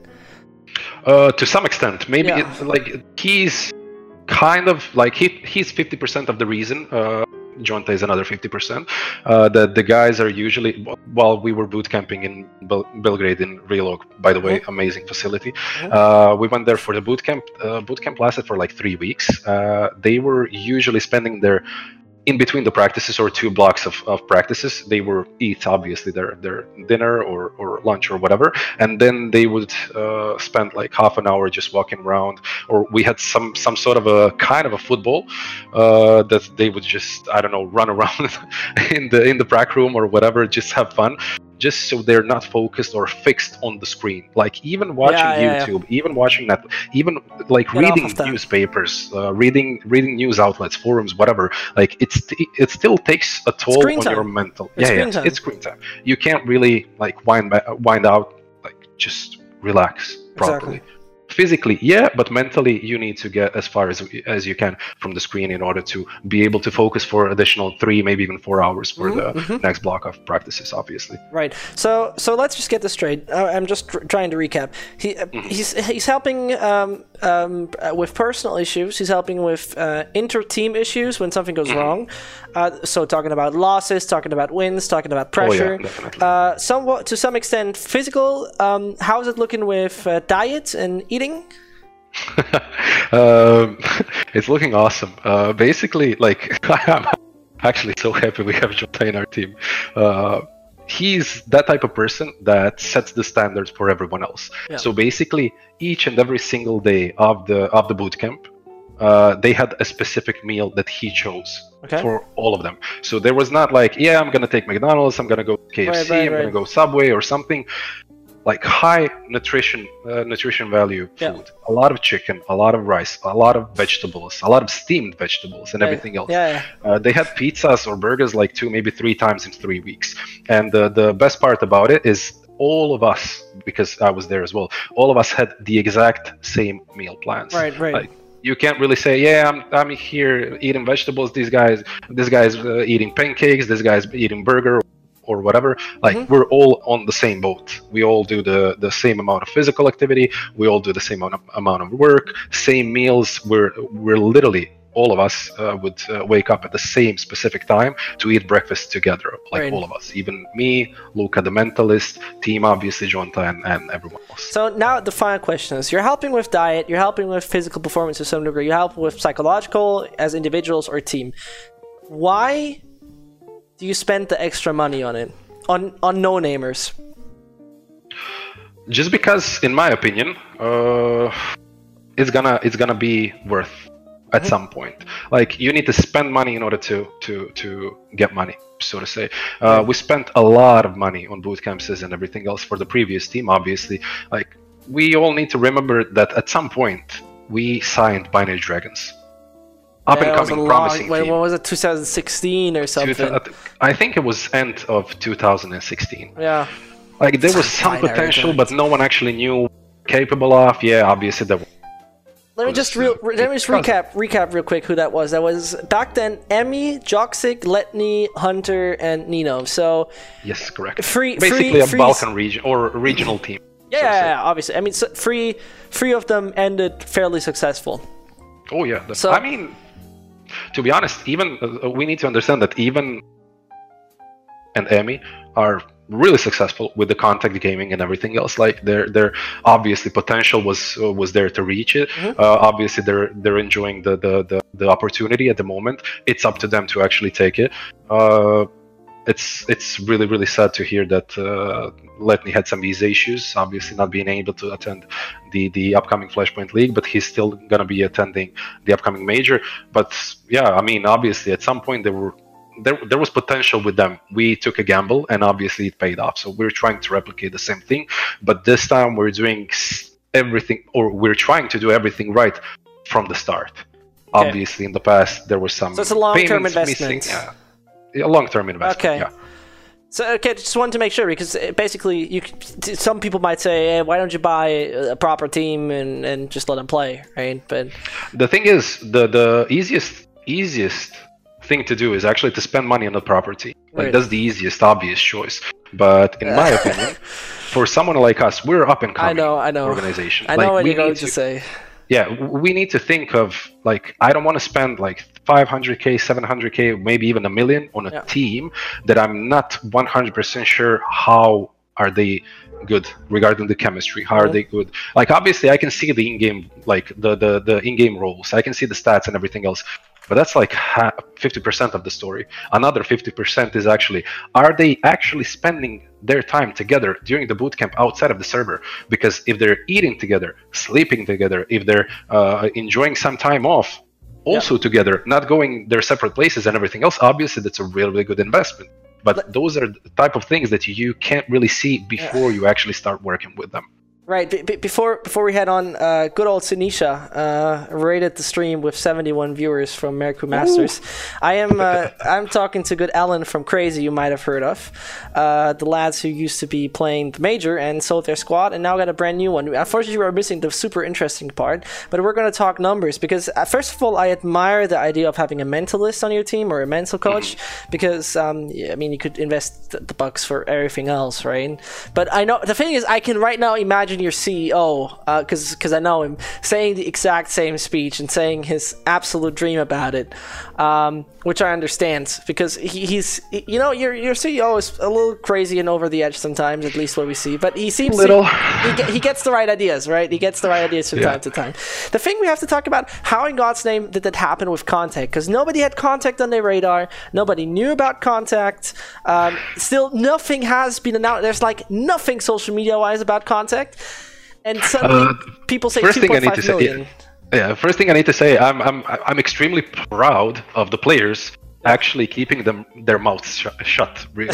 Uh, to some extent, maybe Yeah. it's like he's kind of like he he's fifty percent of the reason. Uh, Jonta is another fifty percent. Uh, that the guys are usually while we were boot camping in Bel- Belgrade in Relog, by the way, amazing facility. Uh, we went there for the boot camp. Uh, boot camp lasted for like three weeks. Uh, they were usually spending their in between the practices or two blocks of, of practices they were eat obviously their their dinner or, or lunch or whatever. And then they would uh, spend like half an hour just walking around. Or we had some some sort of a kind of a football uh, that they would just i don't know run around in the in the prac room or whatever just have fun just so they're not focused or fixed on the screen like even watching Yeah, yeah, yeah. youtube even watching that even like Get reading newspapers uh, reading reading news outlets forums whatever like it's it still takes a toll Screen on time. your mental It's yeah, screen yeah time. it's screen time you can't really like wind ba- wind out like just relax properly physically yeah but mentally you need to get as far as as you can from the screen in order to be able to focus for additional three maybe even four hours for Mm-hmm, the next block of practices obviously Right. So so let's just get this straight. Uh, I'm just tr- trying to recap. He uh, he's he's helping um, um, uh, with personal issues. He's helping with uh, inter-team issues when something goes wrong. Uh, so talking about losses, talking about wins, talking about pressure. definitely. uh, somewhat to some extent physical. Um, how's it looking with uh, diet and eating? um, it's looking awesome. Uh, basically, like I'm actually so happy we have Jota in our team. Uh, he's that type of person that sets the standards for everyone else. Yeah. So basically, each and every single day of the of the boot camp, uh, they had a specific meal that he chose Okay. for all of them. So there was not like, yeah, I'm gonna take McDonald's, I'm gonna go KFC, Right, right, I'm right. gonna go Subway or something like high nutrition uh, nutrition value Yeah. food. A lot of chicken, a lot of rice, a lot of vegetables, a lot of steamed vegetables, and everything else. Yeah, yeah. Uh, they had pizzas or burgers like two, maybe three times in three weeks. And the the best part about it is all of us, because I was there as well, all of us had the exact same meal plans. Right, right. Like, you can't really say, yeah, I'm, I'm here eating vegetables. These guys, this guy's uh, eating pancakes. This guy's eating burger or whatever. Like Mhm. we're all on the same boat. We all do the the same amount of physical activity. We all do the same amount of, amount of work. Same meals. We're we're literally all of us uh, would uh, wake up at the same specific time to eat breakfast together, like Right. all of us. Even me, Luca, the mentalist, team, obviously, Jonta, and, and everyone else. So now the final question is: You're helping with diet, you're helping with physical performance to some degree, you help with psychological as individuals or team. Why you spend the extra money on it? On on no namers? just because in my opinion uh, it's gonna it's gonna be worth at some point. Like you need to spend money in order to to to get money so to say. Uh, we spent a lot of money on boot camps and everything else for the previous team obviously. Like we all need to remember that at some point we signed binary dragons up Yeah, and it was a coming long- promising wait, team what was it? 2016 or something? I think it was end of 2016 yeah. like there was some potential, but no one actually knew capable of. Yeah, obviously there. Let me just real, let me just recap recap real quick who that was. That was back then Emmy, Joxic, LETN1, Hunter, and Nino. So Yes, correct. Free- Basically free- a free- Balkan region or regional team. yeah, so yeah, yeah, obviously. I mean, so three three of them ended fairly successful. Oh yeah. the- So- I mean, to be honest, even uh, we need to understand that even and Emmy are really successful with the contact gaming and everything else. Like their their obviously potential was uh, was there to reach it. Mhm. Uh, obviously they're they're enjoying the, the the the opportunity at the moment. It's up to them to actually take it. Uh, it's it's really really sad to hear that uh, LETN1 had some visa issues. Obviously, not being able to attend the the upcoming Flashpoint League, but he's still gonna be attending the upcoming major. But yeah, I mean, obviously, at some point there were there there was potential with them. We took a gamble, and obviously it paid off. So we're trying to replicate the same thing, but this time we're doing everything, or we're trying to do everything right from the start. Okay. Obviously, in the past there were some So it's a long-term payments missing, investment. Yeah, a long-term investment. Okay. Yeah. So okay, just wanted to make sure because uh, basically, you some people might say, hey, "Why don't you buy a proper team and, and just let them play?" Right? But The thing is, the the easiest easiest thing to do is actually to spend money on the property. Like Right. that's the easiest, obvious choice. But in my opinion, for someone like us, we're up and I coming know, I know, organization. I Like, know what you're going need to say. Yeah we need to think of like i don't want to spend like 500k 700k maybe even a million on a Yeah. team that i'm not 100% sure how are they good regarding the chemistry how are Mhm. they good like obviously i can see the in-game like the the, the in-game roles i can see the stats and everything else but that's like 50% of the story another 50% is actually are they actually spending their time together during the bootcamp outside of the server. Because if they're eating together sleeping together if they're uh, enjoying some time off also together not going their separate places and everything else obviously that's a really, really good investment. But those are the type of things that you can't really see before you actually start working with them Right. B- b- before before we head on, uh, good old Sunisha uh, rated the stream with 71 viewers from Merku Masters. I am uh, I'm talking to good Alen from CR4ZY, you might have heard of, uh, the lads who used to be playing the major and sold their squad, and now got a brand new one. Unfortunately, we're missing the super interesting part, but we're going to talk numbers because uh, first of all, I admire the idea of having a mentalist on your team or a mental coach because um, yeah, I mean you could invest the bucks for everything else, right? But I know the thing is, I can right now imagine your CEO because because I know him saying the exact same speech and saying his absolute dream about it, um, which I understand because he, he's you know your your CEO is a little crazy and over the edge sometimes, at least what we see. But he seems to- Little. he, he gets the right ideas, right? He gets the right ideas from Yeah. time to time. The thing we have to talk about: how in God's name did that happen with Contact? Because nobody had Contact on their radar. Nobody knew about Contact. Um, still, nothing has been announced. There's like nothing social media wise about Contact. And suddenly, Uh, people say first thing I need 2.5 to say- million. Yeah, first thing I need to say, I'm I'm I'm extremely proud of the players actually keeping them their mouths sh- shut. Uh,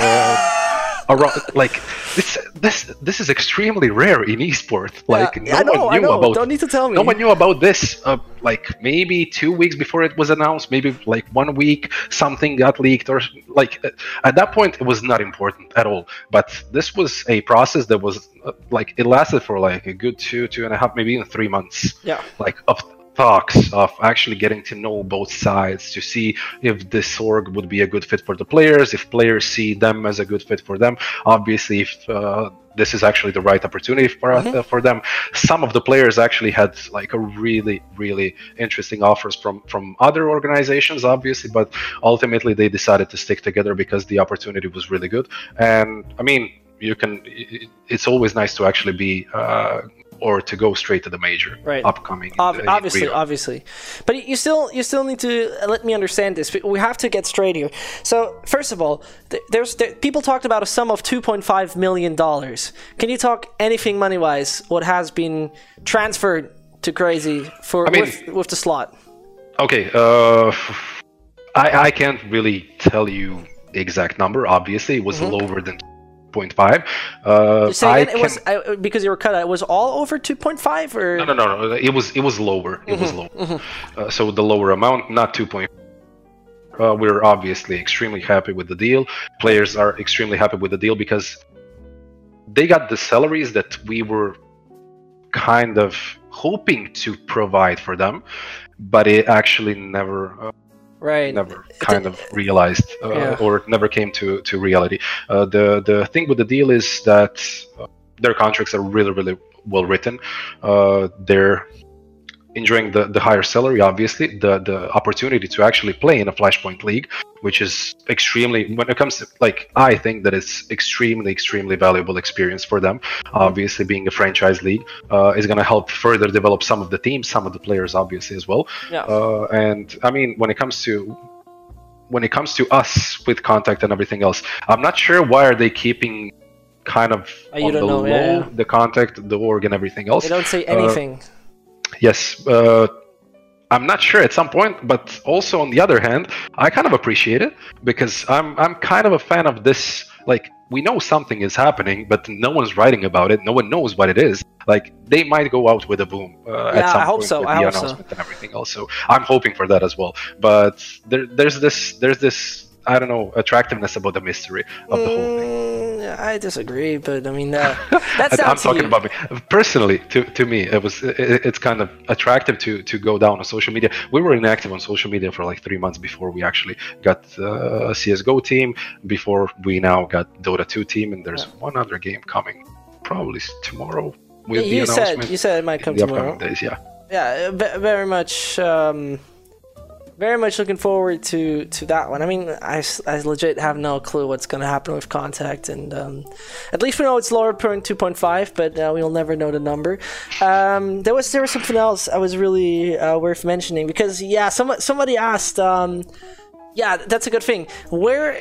around like this this this is extremely rare in esports. Like yeah, no know, one knew about don't need to tell me. no one knew about this uh, like maybe two weeks before it was announced maybe like one week something got leaked or like at that point it was not important at all. But this was a process that was uh, like it lasted for like a good two two and a half maybe even three months. Yeah. Like of talks of actually getting to know both sides to see if this org would be a good fit for the players if players see them as a good fit for them. Obviously if uh, this is actually the right opportunity for uh, Mhm. for them. Some of the players actually had like a really really interesting offers from from other organizations obviously but ultimately they decided to stick together because the opportunity was really good. And i mean you can it's always nice to actually be uh, or to go straight to the major Right. upcoming Ob- obviously, Rio. obviously, but you still you still need to let me understand this. We have to get straight here. So first of all, there's there, people talked about a sum of 2.5 million dollars. Can you talk anything money wise? What has been transferred to CR4ZY for I mean- with, with the slot? Okay, uh, I I can't really tell you the exact number. Obviously, it was lower than 0.5. Uh, Say I again, it was uh, because you were cut. It was all over 2.5 or no, no, no, no. It was it was lower. It Mm-hmm, was lower. Uh, so the lower amount, not 2.5. Uh, we're obviously extremely happy with the deal. Players are extremely happy with the deal because they got the salaries that we were kind of hoping to provide for them, but it actually never uh, right? never kind of realized uh, Yeah. or never came to, to reality. Uh, the the thing with the deal is that uh, their contracts are really really well written. Uh, they're enjoying the, the higher salary, obviously, the the opportunity to actually play in a Flashpoint league, which is extremely when it comes to like I think that it's extremely extremely valuable experience for them. Obviously, being a franchise league uh, is going to help further develop some of the teams, some of the players, obviously as well. Yeah. Uh, and I mean, when it comes to when it comes to us with contact and everything else, I'm not sure why are they keeping kind of Uh, you on the know, low yeah, yeah. the contact, the org, and everything else. They don't say Uh, anything. Yes, uh, I'm not sure at some point, but also on the other hand, I kind of appreciate it because I'm I'm kind of a fan of this. Like we know something is happening, but no one's writing about it. No one knows what it is. Like they might go out with a boom uh, Yeah, at some I hope point so, with I the hope so. announcement and everything else. So I'm hoping for that as well. But there, there's this there's this I don't know attractiveness about the mystery of the whole thing. I disagree, but I mean uh, down I'm talking about me personally. To, to me, it was it, it's kind of attractive to to go down on social media. We were inactive on social media for like three months before we actually got uh, a CS:GO team. Before we now got Dota 2 team, and there's one other game coming, probably tomorrow. With you the said announcement you said it might come tomorrow. days. Yeah. yeah very much um very much looking forward to to that one. I mean I, I legit have no clue what's going to happen with contact and um at least we know it's lower point 2.5 but uh, we'll never know the number. Um there was there was something else i was really uh, worth mentioning because yeah some, somebody asked um yeah, that's a good thing. Where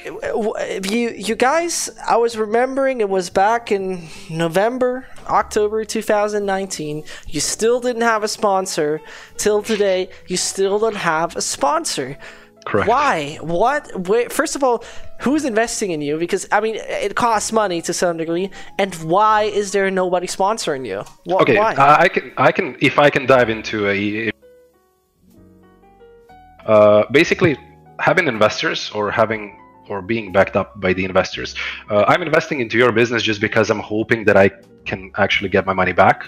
you you guys? I was remembering it was back in November, October 2019. You still didn't have a sponsor till today. You still don't have a sponsor. Correct. Why? What? Where, first of all, who's investing in you? Because I mean, it costs money to some degree. And why is there nobody sponsoring you? Okay, Why? I I can I can if I can dive into a uh, basically having investors or having or being backed up by the investors. Uh, I'm investing into your business just because I'm hoping that I can actually get my money back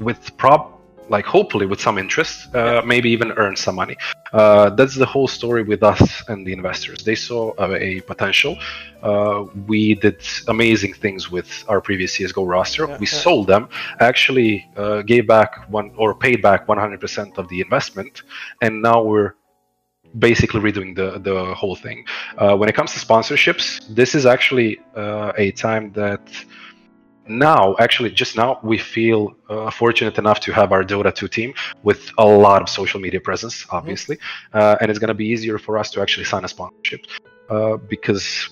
with prob like hopefully with some interest, uh, maybe even earn some money. Uh, that's the whole story with us and the investors. They saw a, a potential. Uh, we did amazing things with our previous CS:GO roster. Yeah, we yeah. sold them, actually uh, gave back one or paid back 100% of the investment, and now we're basically redoing the the whole thing. Uh, when it comes to sponsorships, this is actually uh, a time that now, actually, just now, we feel uh, fortunate enough to have our Dota 2 team with a lot of social media presence, obviously, uh, and it's going to be easier for us to actually sign a sponsorship uh, because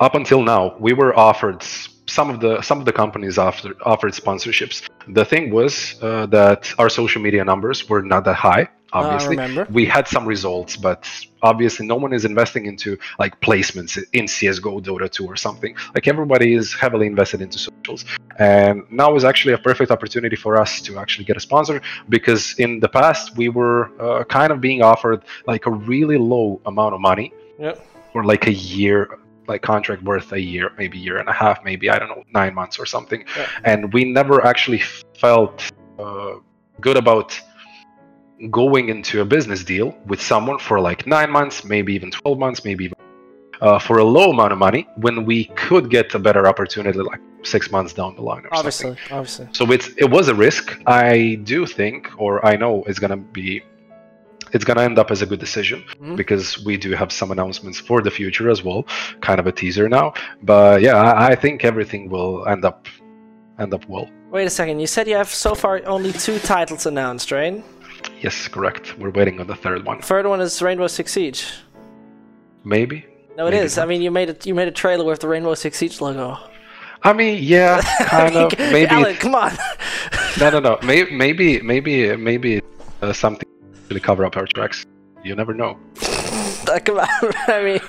up until now, we were offered some of the some of the companies offered offered sponsorships. The thing was uh, that our social media numbers were not that high. Obviously, remember. we had some results, but obviously, no one is investing into like placements in CS:GO, Dota 2, or something. Like everybody is heavily invested into socials, and now is actually a perfect opportunity for us to actually get a sponsor because in the past we were uh, kind of being offered like a really low amount of money Yep. or like a year like contract worth a year maybe year and a half maybe i don't know nine months or something Yeah. and we never actually felt uh, good about going into a business deal with someone for like nine months maybe even 12 months maybe even uh, for a low amount of money when we could get a better opportunity like six months down the line or Obviously, something obviously. so it's it was a risk i do think or i know it's gonna be it's gonna end up as a good decision Mhm. because we do have some announcements for the future as well kind of a teaser now but yeah I, I think everything will end up end up well Wait a second. You said you have so far only two titles announced, right? yes correct we're waiting on the third one Third one is Rainbow Six Siege. maybe No, it Maybe is. I mean, you made it. You made a trailer with the Rainbow Six Siege logo. i mean yeah kind of maybe Alen, come on. no no no maybe maybe maybe maybe uh, something to really cover up our tracks you never know Uh. I mean,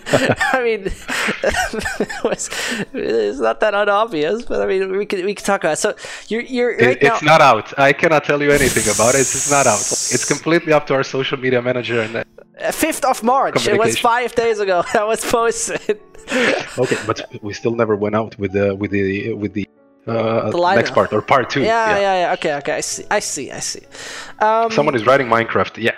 I mean, it was, it's not that unobvious, but I mean, we could we could talk about. It. So you're you're It- right now. it's not out. I cannot tell you anything about it. It's not out. It's completely up to our social media manager. And uh, Fifth of March. It was five days ago. That was posted. okay, but we still never went out with the with the with the, uh, The next part or part two. Yeah, yeah, yeah. Okay, okay. I see. I see. I see. Um, Someone is writing Minecraft. Yeah.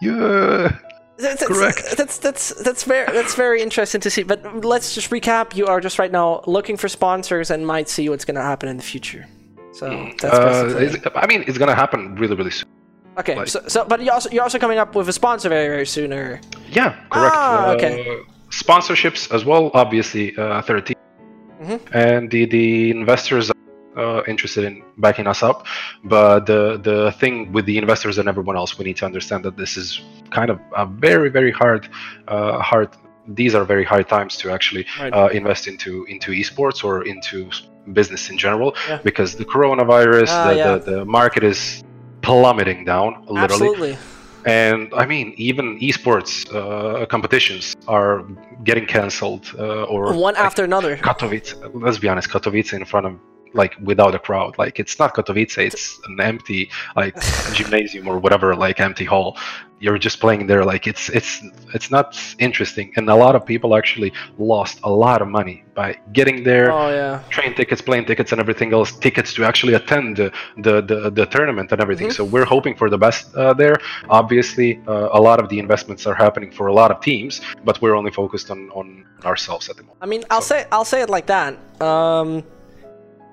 Yeah. That's, that's, Correct. That's that's that's very that's very interesting to see. But let's just recap. You are just right now looking for sponsors and might see what's going to happen in the future. So that's Uh, basically. it's- I mean, it's gonna happen really, really soon. okay. like- so, so but you also you're also coming up with a sponsor very very soon, or Yeah, correct. Ah, Uh, okay. Sponsorships as well, obviously, uh, 13. Mhm. And the, the investors are uh, interested in backing us up. But the, the thing with the investors and everyone else, we need to understand that this is kind of a very, very hard, uh, hard. These are very hard times to actually Right. uh, invest into into esports or into business in general Yeah. because the coronavirus, Ah, the, yeah. the, the market is plummeting down literally absolutely. And I mean, even esports uh, competitions are getting cancelled uh, or One like, after another. Katowice. Let's be honest, Katowice in front of like without a crowd. Like it's not Katowice; it's an empty like gymnasium or whatever, like empty hall. You're just playing there. Like it's it's it's not interesting, and a lot of people actually lost a lot of money by getting there Oh yeah. train tickets, plane tickets, and everything else, tickets to actually attend the the, the, the tournament and everything. Mhm. So we're hoping for the best uh, there. Obviously, uh, a lot of the investments are happening for a lot of teams, but we're only focused on on ourselves at the moment. I mean, I'll say I'll say it like that. Um,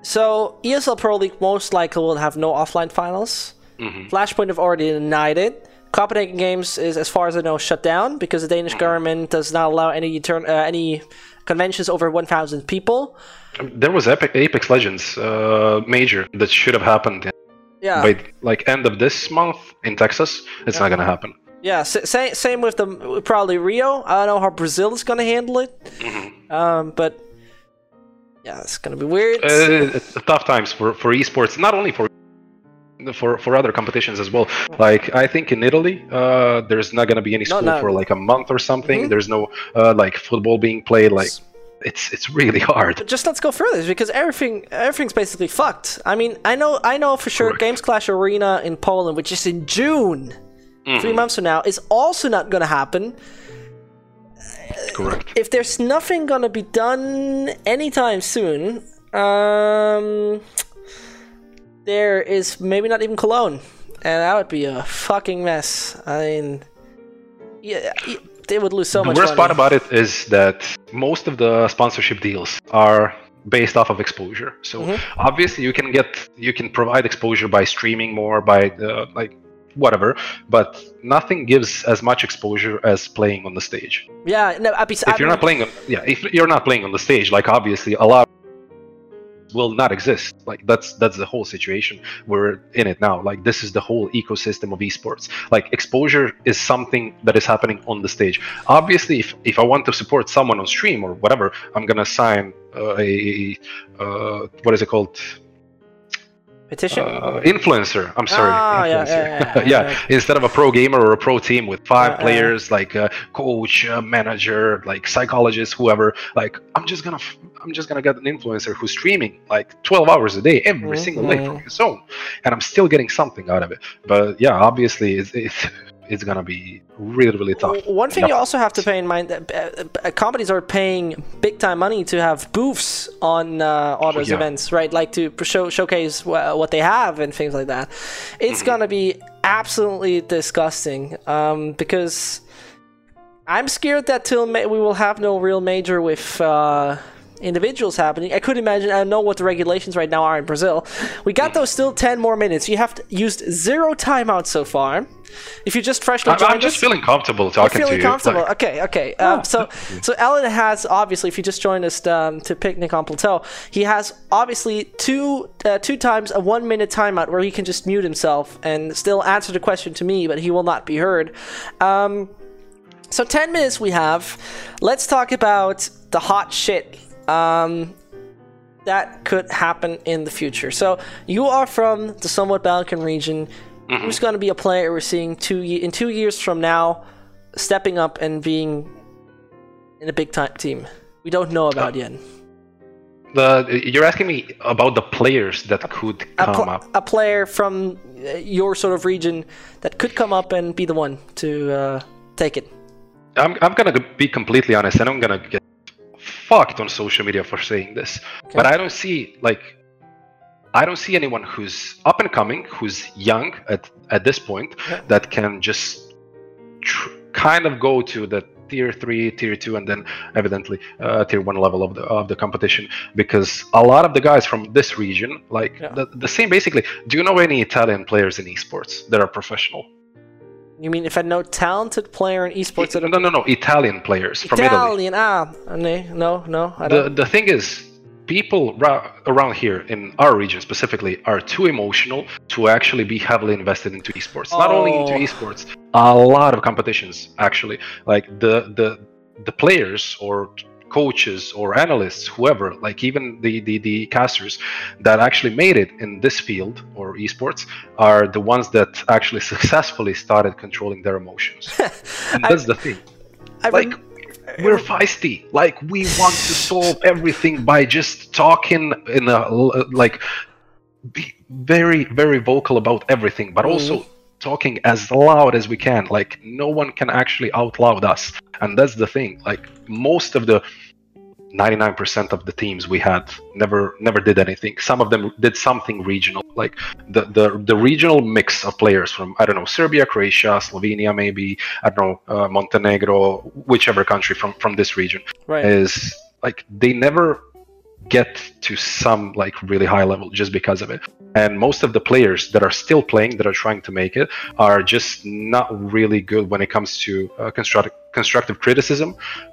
so ESL Pro League most likely will have no offline finals. Mhm. Flashpoint have already denied it. Copenhagen Games is, as far as I know, shut down because the Danish government does not allow any turn uh, any conventions over 1,000 people. There was Epic, Apex Legends uh, major that should have happened Yeah, by like end of this month in Texas. It's not gonna happen. yeah. sa- sa- same with the probably Rio. I don't know how Brazil is gonna handle it. Um, but yeah, it's gonna be weird. uh, tough times for for esports not only for for for other competitions as well like i think in italy uh there's not going to be any school no. for like a month or something Mhm. there's no uh like football being played like it's it's really hard just let's go further because everything everything's basically fucked. I mean, I know I know for sure Correct. Games Clash Arena in Poland, which is in June, three Mhm, months from now, is also not gonna happen. correct If there's nothing gonna be done anytime soon, um, there is maybe not even Cologne, and that would be a fucking mess. I mean, yeah, they would lose so the much The worst money. part about it is that most of the sponsorship deals are based off of exposure so Mhm. obviously you can get you can provide exposure by streaming more by uh, like whatever but nothing gives as much exposure as playing on the stage yeah, no, I'd be, if you're not playing on, yeah if you're not playing on the stage like obviously a lot will not exist. Like that's that's the whole situation. We're in it now. Like this is the whole ecosystem of esports. Like exposure is something that is happening on the stage. Obviously, if if I want to support someone on stream or whatever, I'm gonna sign uh, a uh, what is it called? Petition? Uh, influencer. I'm sorry. Yeah, influencer. yeah, yeah, yeah. Instead of a pro gamer or a pro team with five Uh, uh. players, like a coach, manager, like psychologist, whoever. Like I'm just gonna, f- I'm just gonna get an influencer who's streaming like 12 hours a day every single day from Mhm. his own, and I'm still getting something out of it. But yeah, obviously, it's it's, it's gonna be really really tough. One thing you also have to pay in mind that uh, uh, companies are paying big time money to have booths on uh, all those yeah. events, right? Like to show, showcase what they have and things like that. It's Mm-hmm. gonna be absolutely disgusting um, because I'm scared that till May we will have no real major with. Uh, individuals happening i could imagine i don't know what the regulations right now are in brazil we got those still 10 more minutes you have to, used zero timeouts so far if you just freshly I'm, joined I'm just us- feeling comfortable talking feeling to you. comfortable. like- okay, okay. Um, so, so Alen has obviously, if you just joined us um, to Picnic on Plateau, he has obviously two uh, two times a one minute timeout where he can just mute himself and still answer the question to me, but he will not be heard. Um, so ten minutes we have. Let's talk about the hot shit. Um, that could happen in the future. So you are from the somewhat Balkan region. Who's going to be a player we're seeing two ye- in two years from now, stepping up and being in a big time team? We don't know about yet. The, you're asking me about the players that could A, come pl- up. a player from uh, your sort of region that could come up and be the one to uh, take it. I'm, I'm gonna be completely honest, and I'm gonna get fucked on social media for saying this, but I don't see like I don't see anyone who's up and coming, who's young at at this point, Yeah. that can just tr- kind of go to the tier three, tier two, and then evidently uh, tier one level of the of the competition. Because a lot of the guys from this region, like Yeah. the, the same, basically. Do you know any Italian players in esports that are professional? You mean if I know talented player in esports are no, no, no, Italian players from Italy. Italian? Ah, no, no, no, I the don't. the thing is people ra- around here in our region specifically are too emotional to actually be heavily invested into esports not only into Oh. esports a lot of competitions actually like the the the players or coaches or analysts whoever like even the, the the casters that actually made it in this field or esports are the ones that actually successfully started controlling their emotions. And I- that's the thing. I like rem- we're feisty. Like we want to solve everything by just talking in a like be very very vocal about everything but also mm-hmm. talking as loud as we can. Like no one can actually out loud us. And that's the thing. Like most of the 99% of the teams we had never never did anything some of them did something regional like the the, the regional mix of players from i don't know serbia croatia slovenia maybe i don't know uh, montenegro whichever country from from this region right. is like they never get to some like really high level just because of it and most of the players that are still playing that are trying to make it are just not really good when it comes to uh, constructive constructive criticism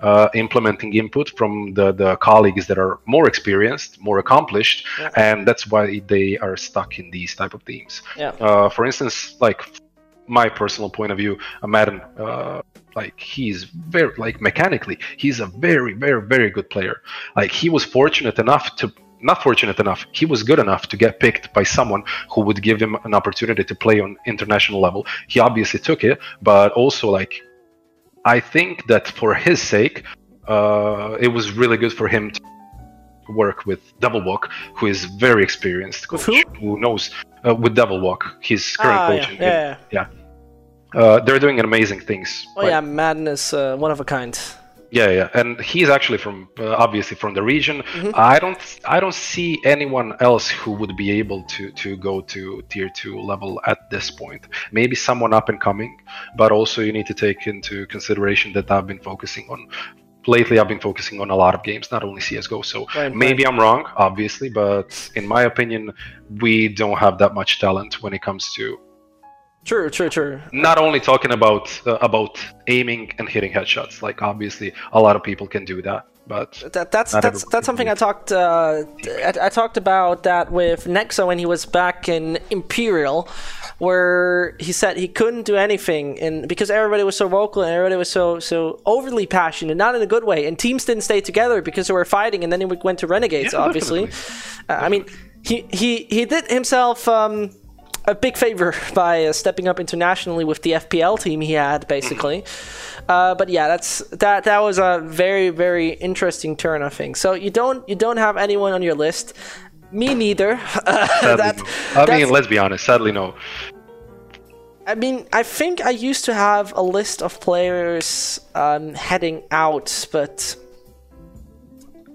uh, implementing input from the the colleagues that are more experienced more accomplished Yeah. and that's why they are stuck in these type of teams Yeah. uh, for instance like my personal point of view maden uh, like he's very like mechanically he's a very very very good player like he was fortunate enough to not fortunate enough he was good enough to get picked by someone who would give him an opportunity to play on international level he obviously took it but also like i think that for his sake uh, it was really good for him to work with Devil Walk, who is very experienced coach who? knows uh, with Devil Walk. His current Ah, coach. yeah, yeah, yeah. Uh, they're doing amazing things. Oh Like, yeah, maden is uh, one of a kind. Yeah, yeah, and he's actually from uh, obviously from the region. Mhm. I don't, I don't see anyone else who would be able to to go to tier two level at this point. Maybe someone up and coming, but also you need to take into consideration that I've been focusing on. Lately, I've been focusing on a lot of games, not only CS:GO. So Right, maybe I'm wrong, obviously, but in my opinion, we don't have that much talent when it comes to True, true, true. not only talking about uh, about aiming and hitting headshots like obviously a lot of people can do that but That, that's that's that's something I talked uh, I, I talked about that with Nexo when he was back in Imperial, where he said he couldn't do anything and because everybody was so vocal and everybody was so so overly passionate, not in a good way, and teams didn't stay together because they were fighting, and then he went to Renegades. Yeah, obviously, uh, I mean he he he did himself. Um, a big favor by uh, stepping up internationally with the FPL team he had, basically. Uh, but yeah, that's that. That was a very very interesting turn of things. So you don't you don't have anyone on your list. Me neither. sadly, that, no. I mean, let's be honest. Sadly, no. I mean, I think I used to have a list of players um, heading out, but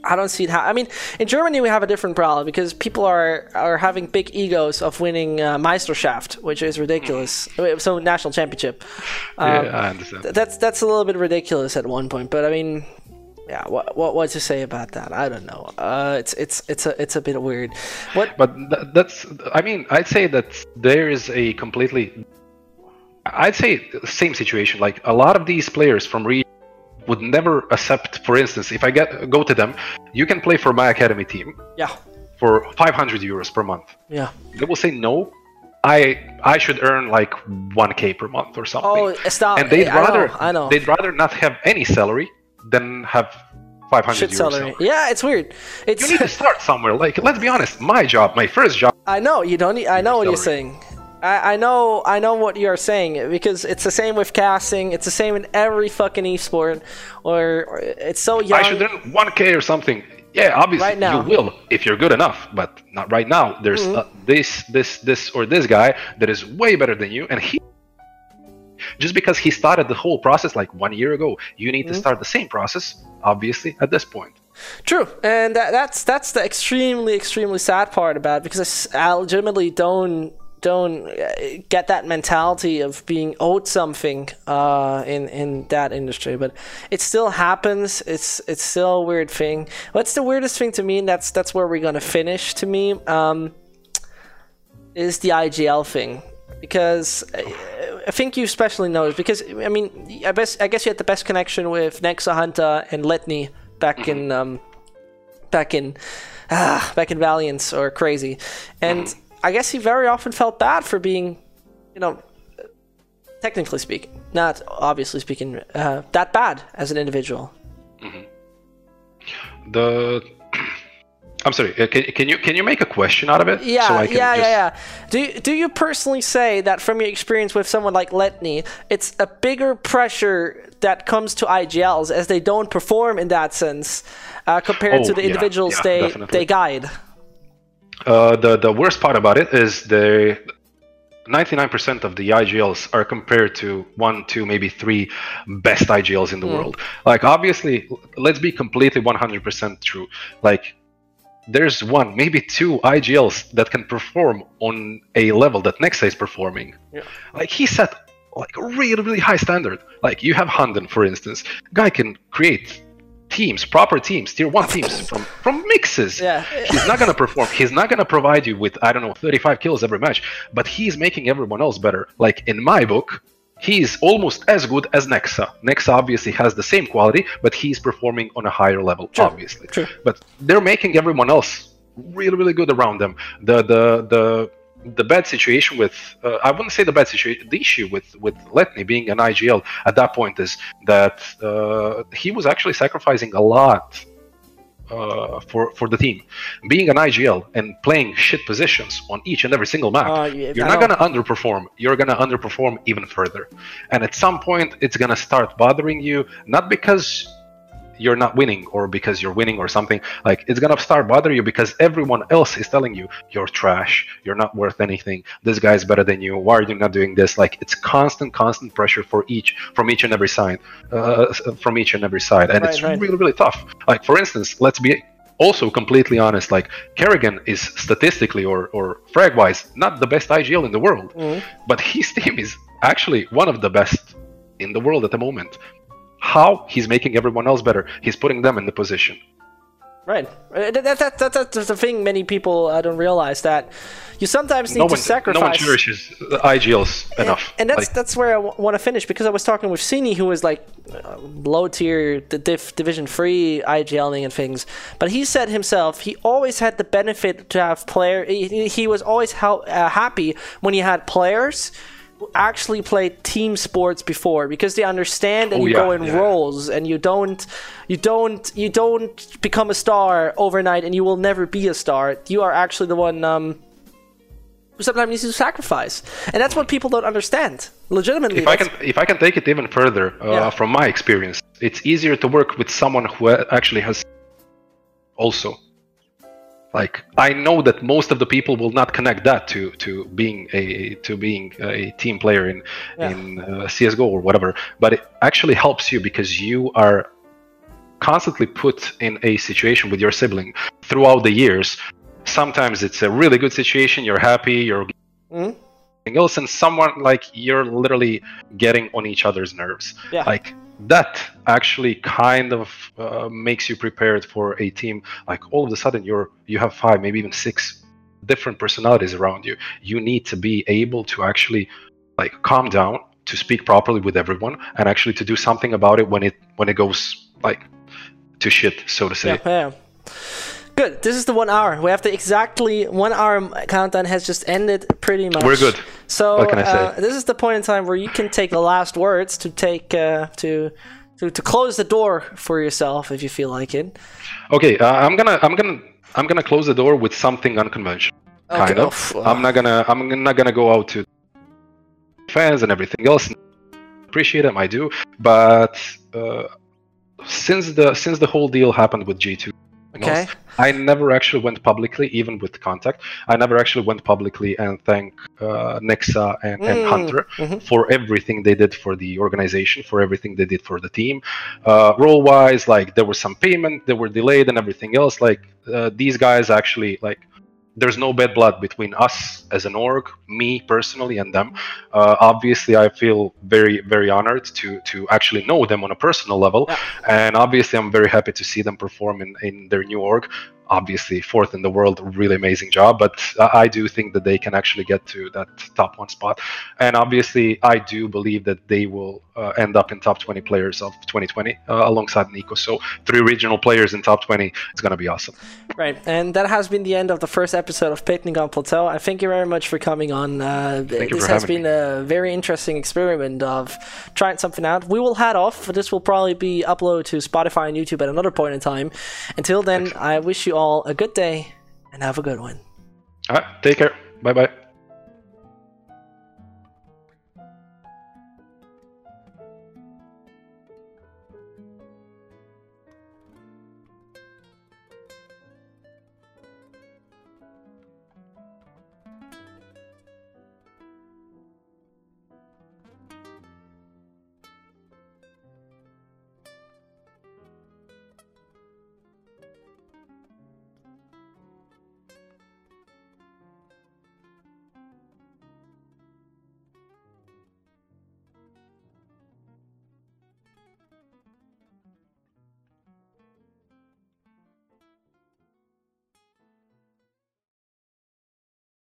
I don't see it. Ha- I mean, in Germany we have a different problem because people are are having big egos of winning uh, Meisterschaft, which is ridiculous. So national championship. Um, yeah, I understand. Th- that's that's a little bit ridiculous at one point, but I mean, yeah, what what what to say about that? I don't know. Uh, it's it's it's a it's a bit weird. What But th- that's, I mean, I'd say that there is a completely, I'd say same situation. Like a lot of these players from would never accept, for instance, if I get go to them, you can play for my academy team yeah for 500 euros per month. yeah They will say no. I I should earn like 1k per month or something. oh stop and they'd I know, rather I know they'd rather not have any salary than have 500 shit euros salary. salary. Yeah, it's weird. It's You need to start somewhere. Like, let's be honest. My job, my first job, I know you don't. Need, I know what you're saying. I, I know. I know what you're saying because it's the same with casting. It's the same in every fucking esport. Or, or it's so young. I should earn 1k or something. Yeah, obviously Right now. Mm-hmm. you will if you're good enough, but not right now. There's uh, this, this, this, or this guy that is way better than you, and he. Just because he started the whole process like one year ago, you need to Mm-hmm. start the same process, obviously, at this point. True, and that, that's that's the extremely extremely sad part about it because I legitimately don't don't uh, get that mentality of being owed something uh, in in that industry, but it still happens. It's it's still a weird thing. What's the weirdest thing to me? And that's that's where we're gonna finish. To me, um, is the IGL thing because. uh, I think you especially noticed because I mean I best I guess you had the best connection with Nexa Hunter and LETN1 back in um, back in ah, back in Valiance or CR4ZY, and I guess he very often felt bad for being, you know, technically speaking, not obviously speaking, uh, that bad as an individual. The. I'm sorry. uh, Can, can you can you make a question out of it? Yeah, so I can yeah, just- yeah, yeah. Do you- do you personally say that from your experience with someone like LETN1, it's a bigger pressure that comes to IGLs as they don't perform in that sense uh, compared Oh, to the yeah, individuals yeah, they guide? Uh, the the worst part about it is the 99% of the IGLs are compared to one, two, maybe three best IGLs in the world. Like obviously, let's be completely 100% true. Like there's one, maybe two IGLs that can perform on a level that Nexa is performing. Yeah. Like he set like a really really high standard. Like you have Hunden, for instance, guy can create teams, proper teams, tier one teams from from mixes. Yeah. He's not gonna perform. He's not gonna provide you with I don't know 35 kills every match, but he's making everyone else better. Like in my book, he's almost as good as Nexa. Nexa obviously has the same quality, but he's performing on a higher level, True, obviously. true. But they're making everyone else really, really good around them. The the the the bad situation with uh, I wouldn't say the bad situation. The issue with with LETN1 being an IGL at that point is that uh, he was actually sacrificing a lot uh, for for the team. Being an IGL and playing shit positions on each and every single map, Uh, yeah, you're I not know. gonna underperform. You're gonna underperform even further, and at some point, it's gonna start bothering you. Not because you're not winning or because you're winning or something like it's gonna start bothering you because everyone else is telling you you're trash. You're not worth anything. This guy's better than you. Why are you not doing this? Like it's constant constant pressure for each from each and every side uh, from each and every side. And Right, it's right. really really tough. Like for instance let's be also completely honest like karrigan is statistically or or frag wise not the best igl in the world Mhm. but his team is actually one of the best in the world at the moment how he's making everyone else better he's putting them in the position Right. Uh, That, that, that, that, that's the thing many people uh, don't realize that you sometimes need No to sacrifice. no one cherishes the IGLs enough. And that's Like, that's where I w- want to finish because I was talking with Sini, who was like uh, low tier, the div, division three IGLing and things. But he said himself he always had the benefit to have player. He, he was always hel- uh, happy when he had players actually played team sports before because they understand and Oh, you yeah, go in yeah. roles and you don't you don't you don't become a star overnight and you will never be a star. You are actually the one. Um, who sometimes needs to sacrifice, and that's what people don't understand. Legitimately, if I can if I can take it even further uh, from my experience, it's easier to work with someone who actually has also like I know that most of the people will not connect that to to being a to being a team player in Yeah. in uh, CS:GO or whatever, but it actually helps you because you are constantly put in a situation with your sibling throughout the years. Sometimes it's a really good situation, you're happy, you're Mhm. else and someone like you're literally getting on each other's nerves Yeah. like that actually kind of uh, makes you prepared for a team. Like all of a sudden you're you have five maybe even six different personalities around you. You need to be able to actually like calm down to speak properly with everyone and actually to do something about it when it when it goes like to shit so to say. Yeah, yeah. Good. This is the one hour. We have the exactly one hour countdown has just ended pretty much. We're good. So What can I say? Uh, this is the point in time where you can take the last words to take uh, to to to close the door for yourself if you feel like it. Okay, uh, I'm gonna, I'm gonna, I'm gonna close the door with something unconventional. Okay, Kind oh, of. f- I'm not gonna, I'm not gonna go out to fans and everything else. Appreciate them, I do. But uh, since the since the whole deal happened with G2, Okay. I never actually went publicly, even with contact. I never actually went publicly and thank uh, Nexa and, and Mm, huNter mhm. for everything they did for the organization, for everything they did for the team. Uh, role wise, like there was some payment, they were delayed and everything else. Like uh, these guys actually like. There's no bad blood between us as an org, me personally, and them. Uh, obviously, I feel very, very honored to to actually know them on a personal level, Yeah. and obviously, I'm very happy to see them perform in, in their new org obviously fourth in the world really amazing job but I- do think that they can actually get to that top one spot and obviously i do believe that they will uh, end up in top 20 players of 2020 uh, alongside NiKo so three regional players in top 20 it's going to be awesome Right, and that has been the end of the first episode of Picnic on Plateau. I thank you very much for coming on. Uh, you this has been a very interesting experiment of trying something out. We will head off. This will probably be uploaded to Spotify and YouTube at another point in time. Until then, I wish you all a good day and have a good one. all right take care bye bye